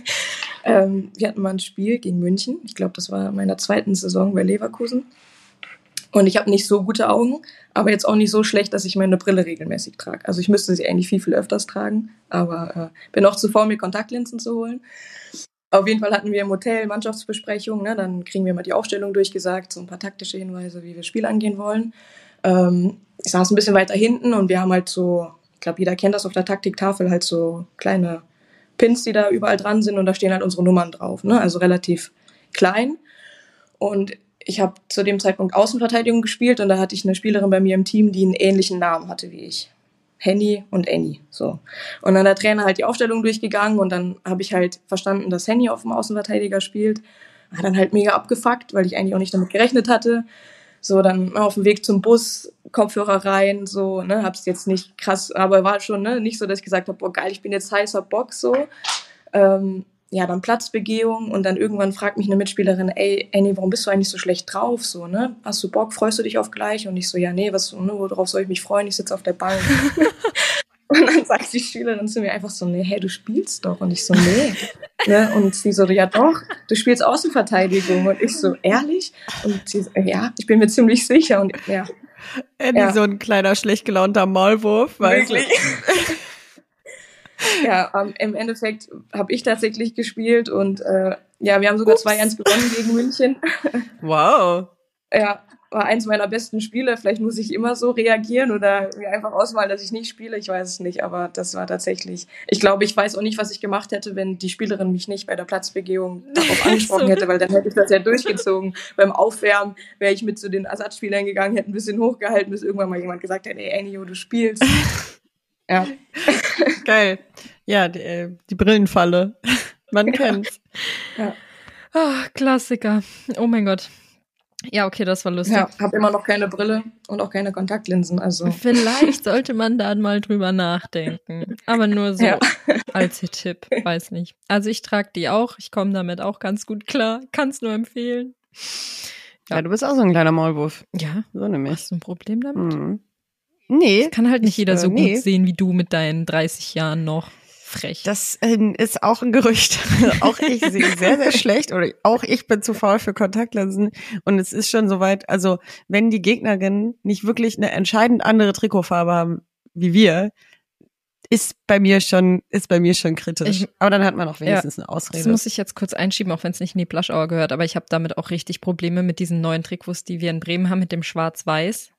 <laughs> ähm, wir hatten mal ein Spiel gegen München. Ich glaube, das war in meiner zweiten Saison bei Leverkusen. Und ich habe nicht so gute Augen, aber jetzt auch nicht so schlecht, dass ich meine Brille regelmäßig trage. Also ich müsste sie eigentlich viel, viel öfters tragen, aber äh, bin auch zuvor, mir Kontaktlinsen zu holen. Auf jeden Fall hatten wir im Hotel Mannschaftsbesprechung, ne? dann kriegen wir mal die Aufstellung durchgesagt, so ein paar taktische Hinweise, wie wir das Spiel angehen wollen. Ähm, ich saß ein bisschen weiter hinten und wir haben halt so, ich glaube, jeder kennt das auf der Taktiktafel, halt so kleine Pins, die da überall dran sind und da stehen halt unsere Nummern drauf, ne? also relativ klein. Und ich habe zu dem Zeitpunkt Außenverteidigung gespielt und da hatte ich eine Spielerin bei mir im Team, die einen ähnlichen Namen hatte wie ich. Henny und Annie. So. Und dann der Trainer halt die Aufstellung durchgegangen und dann habe ich halt verstanden, dass Henny auf dem Außenverteidiger spielt. Hat dann halt mega abgefuckt, weil ich eigentlich auch nicht damit gerechnet hatte. So, dann auf dem Weg zum Bus, Kopfhörer rein, so, ne, hab's jetzt nicht krass, aber war schon, ne, nicht so, dass ich gesagt habe, boah, geil, ich bin jetzt heißer Bock, so. Ähm, ja, dann Platzbegehung und dann irgendwann fragt mich eine Mitspielerin, ey, Annie, warum bist du eigentlich so schlecht drauf, so, ne? Hast du Bock, freust du dich auf gleich? Und ich so, ja, nee, was, ne, worauf soll ich mich freuen? Ich sitze auf der Bank. <laughs> und dann sagt die Spielerin zu mir einfach so, nee, hey, du spielst doch. Und ich so, nee. ne? Und sie so, ja doch, du spielst Außenverteidigung. Und ich so, ehrlich? Und sie so, ja, ich bin mir ziemlich sicher. Und ja, Annie, Ja. so ein kleiner, schlecht gelaunter Maulwurf. Wirklich? <laughs> ja, ähm, im Endeffekt habe ich tatsächlich gespielt und äh, ja, wir haben sogar 2-1 gewonnen gegen München. <laughs> Wow. ja, war eins meiner besten Spiele. Vielleicht muss ich immer so reagieren oder mir einfach ausmalen, dass ich nicht spiele. Ich weiß es nicht, aber das war tatsächlich. Ich glaube, ich weiß auch nicht, was ich gemacht hätte, wenn die Spielerin mich nicht bei der Platzbegehung <laughs> darauf angesprochen hätte, weil dann hätte ich das ja durchgezogen. <laughs> Beim Aufwärmen wäre ich mit zu den Ersatzspielern gegangen, hätte ein bisschen hochgehalten, bis irgendwann mal jemand gesagt hätte, ey, Annie, du spielst. <laughs> ja. Geil. Ja, die, äh, die Brillenfalle. Man kennt's. Ah, Klassiker. Oh mein Gott. Ja, okay, das war lustig. Ja, habe immer noch keine Brille und auch keine Kontaktlinsen. Also <laughs> Vielleicht sollte man da mal drüber nachdenken. Aber nur so Ja. <laughs> als Tipp, weiß nicht. Also ich trage die auch, ich komme damit auch ganz gut klar. Kann es nur empfehlen. Ja, du bist auch so ein kleiner Maulwurf. Ja, So nämlich. hast du ein Problem damit? Mhm. Nee, Kann halt nicht Ich, jeder äh, so nee. gut sehen wie du mit deinen 30 Jahren noch. Frech. das ähm, ist auch ein Gerücht. <laughs> auch ich sehe sehr, sehr schlecht oder auch ich bin zu faul für Kontaktlinsen. Und es ist schon soweit, also wenn die Gegnerinnen nicht wirklich eine entscheidend andere Trikotfarbe haben wie wir, ist bei mir schon, ist bei mir schon kritisch. Ich- Aber dann hat man auch wenigstens eine Das Ausrede. muss ich jetzt kurz einschieben, auch wenn es nicht in die Blush-Hour gehört, aber ich habe damit auch richtig Probleme mit diesen neuen Trikots, die wir in Bremen haben, mit dem Schwarz-Weiß.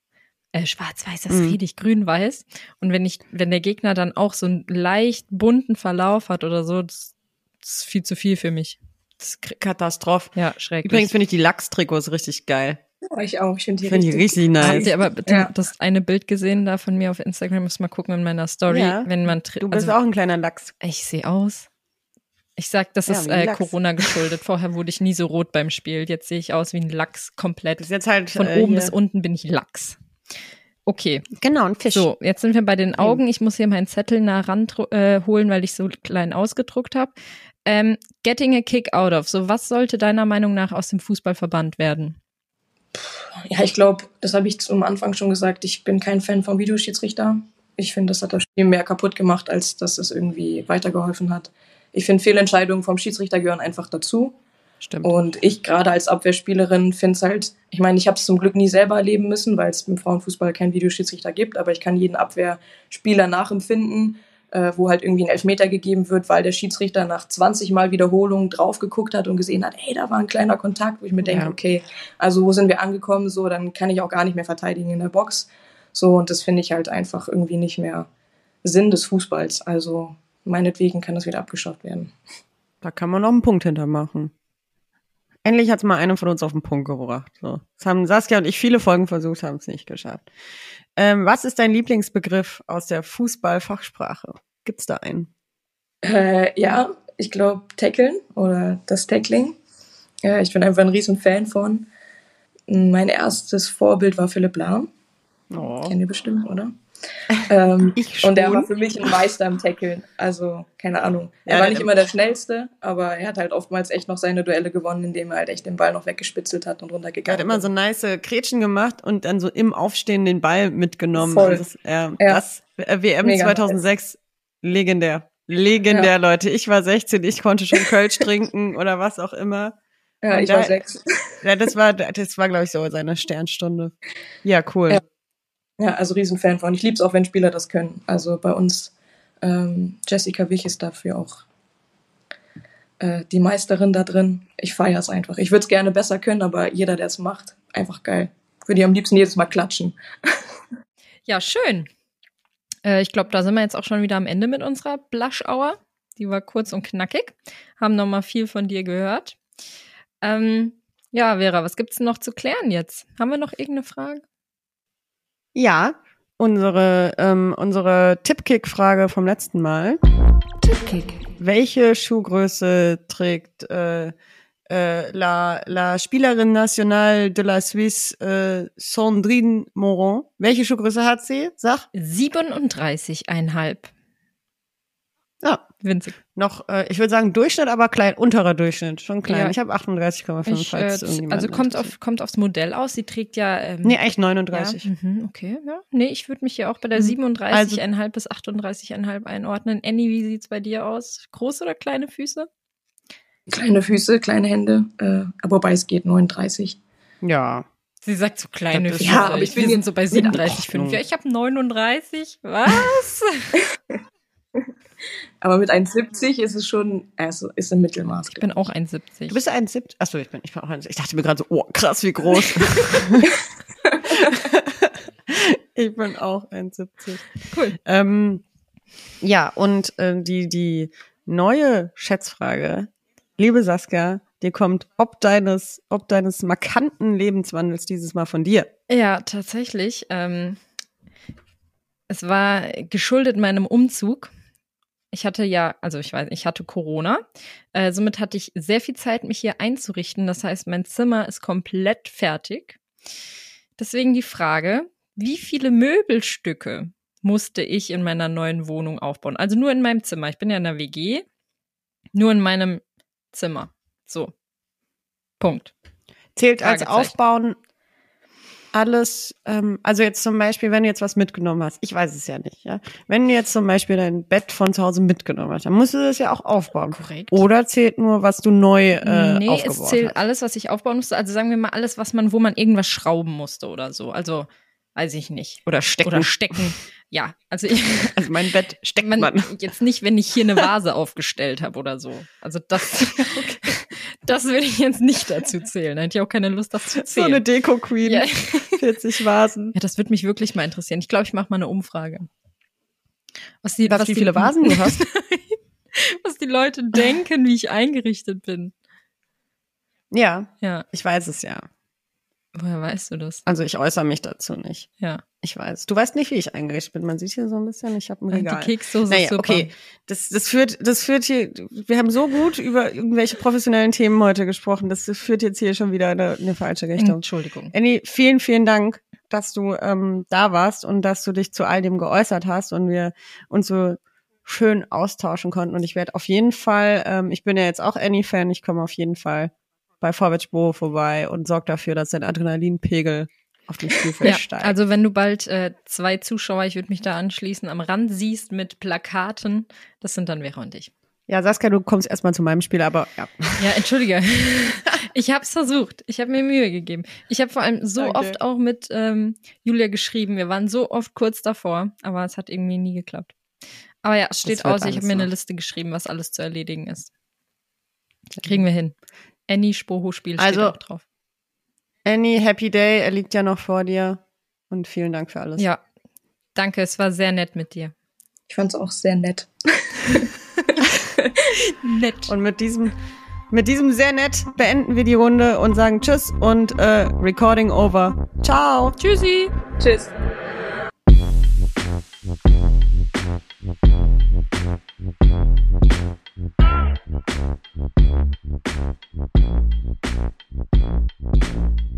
Äh, Schwarz-Weiß, das Mhm. rede ich, Grün-Weiß. Und wenn ich, wenn der Gegner dann auch so einen leicht bunten Verlauf hat oder so, das, das ist viel zu viel für mich. Das ist Katastrophe. ja, schrecklich. Übrigens finde ich die Lachstrikots richtig geil. oh, ich auch. Ich finde die Finde ich richtig Habt nice. ihr aber Ja. das eine Bild gesehen da von mir auf Instagram? Muss mal gucken in meiner Story, Ja. wenn man Du bist also, auch ein kleiner Lachs. Ich sehe aus. Ich sag, das Ja, ist äh. Corona geschuldet. Vorher wurde ich nie so rot beim Spiel. Jetzt sehe ich aus wie ein Lachs komplett. Ist jetzt halt Von äh, oben hier- bis unten bin ich Lachs. Okay, Genau, ein Fisch. so, jetzt sind wir bei den Augen. Ich muss hier meinen Zettel nah ran äh, holen, weil ich so klein ausgedruckt habe. Ähm, getting a kick out of. So, was sollte deiner Meinung nach aus dem Fußball verbannt werden? Ja, ich glaube, das habe ich zum Anfang schon gesagt. Ich bin kein Fan vom Videoschiedsrichter. Ich finde, das hat das Spiel mehr kaputt gemacht, als dass es irgendwie weitergeholfen hat. Ich finde, Fehlentscheidungen vom Schiedsrichter gehören einfach dazu. Stimmt. Und ich gerade als Abwehrspielerin finde es halt, ich meine, ich habe es zum Glück nie selber erleben müssen, weil es im Frauenfußball keinen Videoschiedsrichter gibt, aber ich kann jeden Abwehrspieler nachempfinden, äh, wo halt irgendwie ein Elfmeter gegeben wird, weil der Schiedsrichter nach 20 Mal Wiederholung drauf geguckt hat und gesehen hat, hey, da war ein kleiner Kontakt, wo ich mir denke, Ja. okay, also wo sind wir angekommen, so, dann kann ich auch gar nicht mehr verteidigen in der Box. So, und das finde ich halt einfach irgendwie nicht mehr Sinn des Fußballs. Also meinetwegen kann das wieder abgeschafft werden. Da kann man noch einen Punkt hintermachen. Endlich hat's mal einer von uns auf den Punkt gebracht. So. Das haben Saskia und ich viele Folgen versucht, haben es nicht geschafft. Ähm, was ist dein Lieblingsbegriff aus der Fußballfachsprache? Gibt's da einen? Äh, ja, ich glaube Tackeln oder das Tackling. Äh, ich bin einfach ein riesen Fan von. Mein erstes Vorbild war Philipp Lahm. Oh. Kennt ihr bestimmt, oder? <laughs> ähm, und der war für mich ein Meister im Tackeln. Also, keine Ahnung. Er Ja, war nicht immer der Schnellste, aber er hat halt oftmals echt noch seine Duelle gewonnen, indem er halt echt den Ball noch weggespitzelt hat und Er runtergegangen hat immer so nice Gretchen gemacht und dann so im Aufstehen den Ball mitgenommen. Voll. Das, äh, Ja. das äh, WM Mega 2006, legendär. Legendär, Ja. Leute. Ich war 16, ich konnte schon Kölsch <laughs> trinken oder was auch immer. Ja, Und ich da- war sechs. Ja, das war, das war, glaube ich, so seine Sternstunde. Ja, cool. Ja. Ja, also riesen Fan von. Ich liebe es auch, wenn Spieler das können. Also bei uns, ähm, Jessica Wich ist dafür auch äh, die Meisterin da drin. Ich feiere es einfach. Ich würde es gerne besser können, aber jeder, der es macht, einfach geil. Würde ich am liebsten jedes Mal klatschen. <laughs> Ja, schön. Äh, ich glaube, da sind wir jetzt auch schon wieder am Ende mit unserer Blush-Hour. Die war kurz und knackig. Haben noch mal viel von dir gehört. Ähm, ja, Vera, was gibt's denn noch zu klären jetzt? Haben wir noch irgendeine Frage? Ja, unsere, ähm, unsere Tippkick-Frage vom letzten Mal. Tippkick. Welche Schuhgröße trägt äh, äh, la, la Spielerin nationale de la Suisse äh, Sandrine Moron? Welche Schuhgröße hat sie? Sag. 37,5. Winzig. noch, äh, ich würde sagen Durchschnitt, aber klein, unterer Durchschnitt, schon klein. Ja. ich habe 38,5. Ich, äh, also kommt, auf, kommt aufs Modell aus. Sie trägt ja. Ähm, Nee, eigentlich 39. Ja, mhm, okay, ja. Nee, ich würde mich hier auch bei der Mhm. 37,5 bis 38,5 einordnen. Annie, wie sieht's bei dir aus? Große oder kleine Füße? Kleine Füße, kleine Hände, äh, aber wobei es geht 39. Ja. Sie sagt so kleine Füße. Ja, aber ich wir bin jetzt so bei mit 37,5. Ordnung. Ja, ich habe 39. Was? <laughs> Aber mit 1,70 ist es schon, also ist im Mittelmaß. ich bin auch 1,70. Du bist 1,70. Achso, ich bin, ich bin auch 1,70. Ich dachte mir gerade so, oh, krass, wie groß. <laughs> ich bin auch 1,70. cool. Ähm, ja, und äh, die, die neue Schätzfrage, liebe Saskia, dir kommt ob deines, ob deines markanten Lebenswandels dieses Mal von dir. Ja, tatsächlich. Ähm, es war geschuldet meinem Umzug. Ich hatte ja, also ich weiß, ich hatte Corona. Äh, somit hatte ich sehr viel Zeit, mich hier einzurichten. Das heißt, mein Zimmer ist komplett fertig. Deswegen die Frage, wie viele Möbelstücke musste ich in meiner neuen Wohnung aufbauen? Also nur in meinem Zimmer. Ich bin ja in der WG. Nur in meinem Zimmer. So. Punkt. Zählt als. Aufbauen alles, ähm, also jetzt zum Beispiel, wenn du jetzt was mitgenommen hast, ich weiß es ja nicht, ja. Wenn du jetzt zum Beispiel dein Bett von zu Hause mitgenommen hast, dann musst du das ja auch aufbauen. Korrekt. Oder zählt nur, was du neu äh, nee, aufgebaut es zählt hast? alles, was ich aufbauen musste. Also sagen wir mal alles, was man, wo man irgendwas schrauben musste oder so. Also weiß ich nicht. Oder stecken. Oder stecken. Ja, also ich, <laughs> Also mein Bett steckt man. man, jetzt nicht, wenn ich hier eine Vase aufgestellt habe oder so. Also das, <laughs> <laughs> das will ich jetzt nicht dazu zählen. Da hätte ich auch keine Lust, das zu So eine zählen. Deko-Queen. Ja. <laughs> <laughs> 40 Vasen. ja, das würde mich wirklich mal interessieren. Ich glaube, ich mache mal eine Umfrage. Was die, Was, wie viele Vasen du hast? <laughs> was die Leute denken, wie ich eingerichtet bin. Ja, Ja, ich weiß es ja. Woher weißt du das? Also ich äußere mich dazu nicht. Ja. Ich weiß. Du weißt nicht, wie ich eingerichtet bin. Man sieht hier so ein bisschen, ich habe ein Regal. Die Kekssoße Naja, ist super. okay. Das, das führt, das führt hier, wir haben so gut über irgendwelche professionellen Themen heute gesprochen. Das führt jetzt hier schon wieder in eine, in eine falsche Richtung. Entschuldigung. Annie, vielen, vielen Dank, dass du ähm, da warst und dass du dich zu all dem geäußert hast und wir uns so schön austauschen konnten. Und ich werde auf jeden Fall, ähm, ich bin ja jetzt auch Annie-Fan, ich komme auf jeden Fall bei Vorwärts vorbei und sorge dafür, dass dein Adrenalinpegel auf dem Spielfeld Ja, steigt. also wenn du bald äh, zwei Zuschauer, ich würde mich da anschließen, am Rand siehst mit Plakaten, das sind dann Vera und ich. ja, Saskia, du kommst erstmal zu meinem Spiel, aber ja. Ja, entschuldige. <laughs> ich habe es versucht. Ich habe mir Mühe gegeben. Ich habe vor allem so Danke. oft auch mit ähm, Julia geschrieben. Wir waren so oft kurz davor, aber es hat irgendwie nie geklappt. Aber ja, es steht aus. Ich habe mir eine. Liste geschrieben, was alles zu erledigen ist. Kriegen wir hin. Annie Spoho Spiel steht also, auch drauf. Annie, Happy Day, er liegt ja noch vor dir. Und vielen Dank für alles. Ja, danke, es war sehr nett mit dir. Ich fand es auch sehr nett. <laughs> nett. Und mit diesem, mit diesem sehr nett beenden wir die Runde und sagen Tschüss und äh, Recording over. Ciao. Tschüssi. Tschüss. Thank you.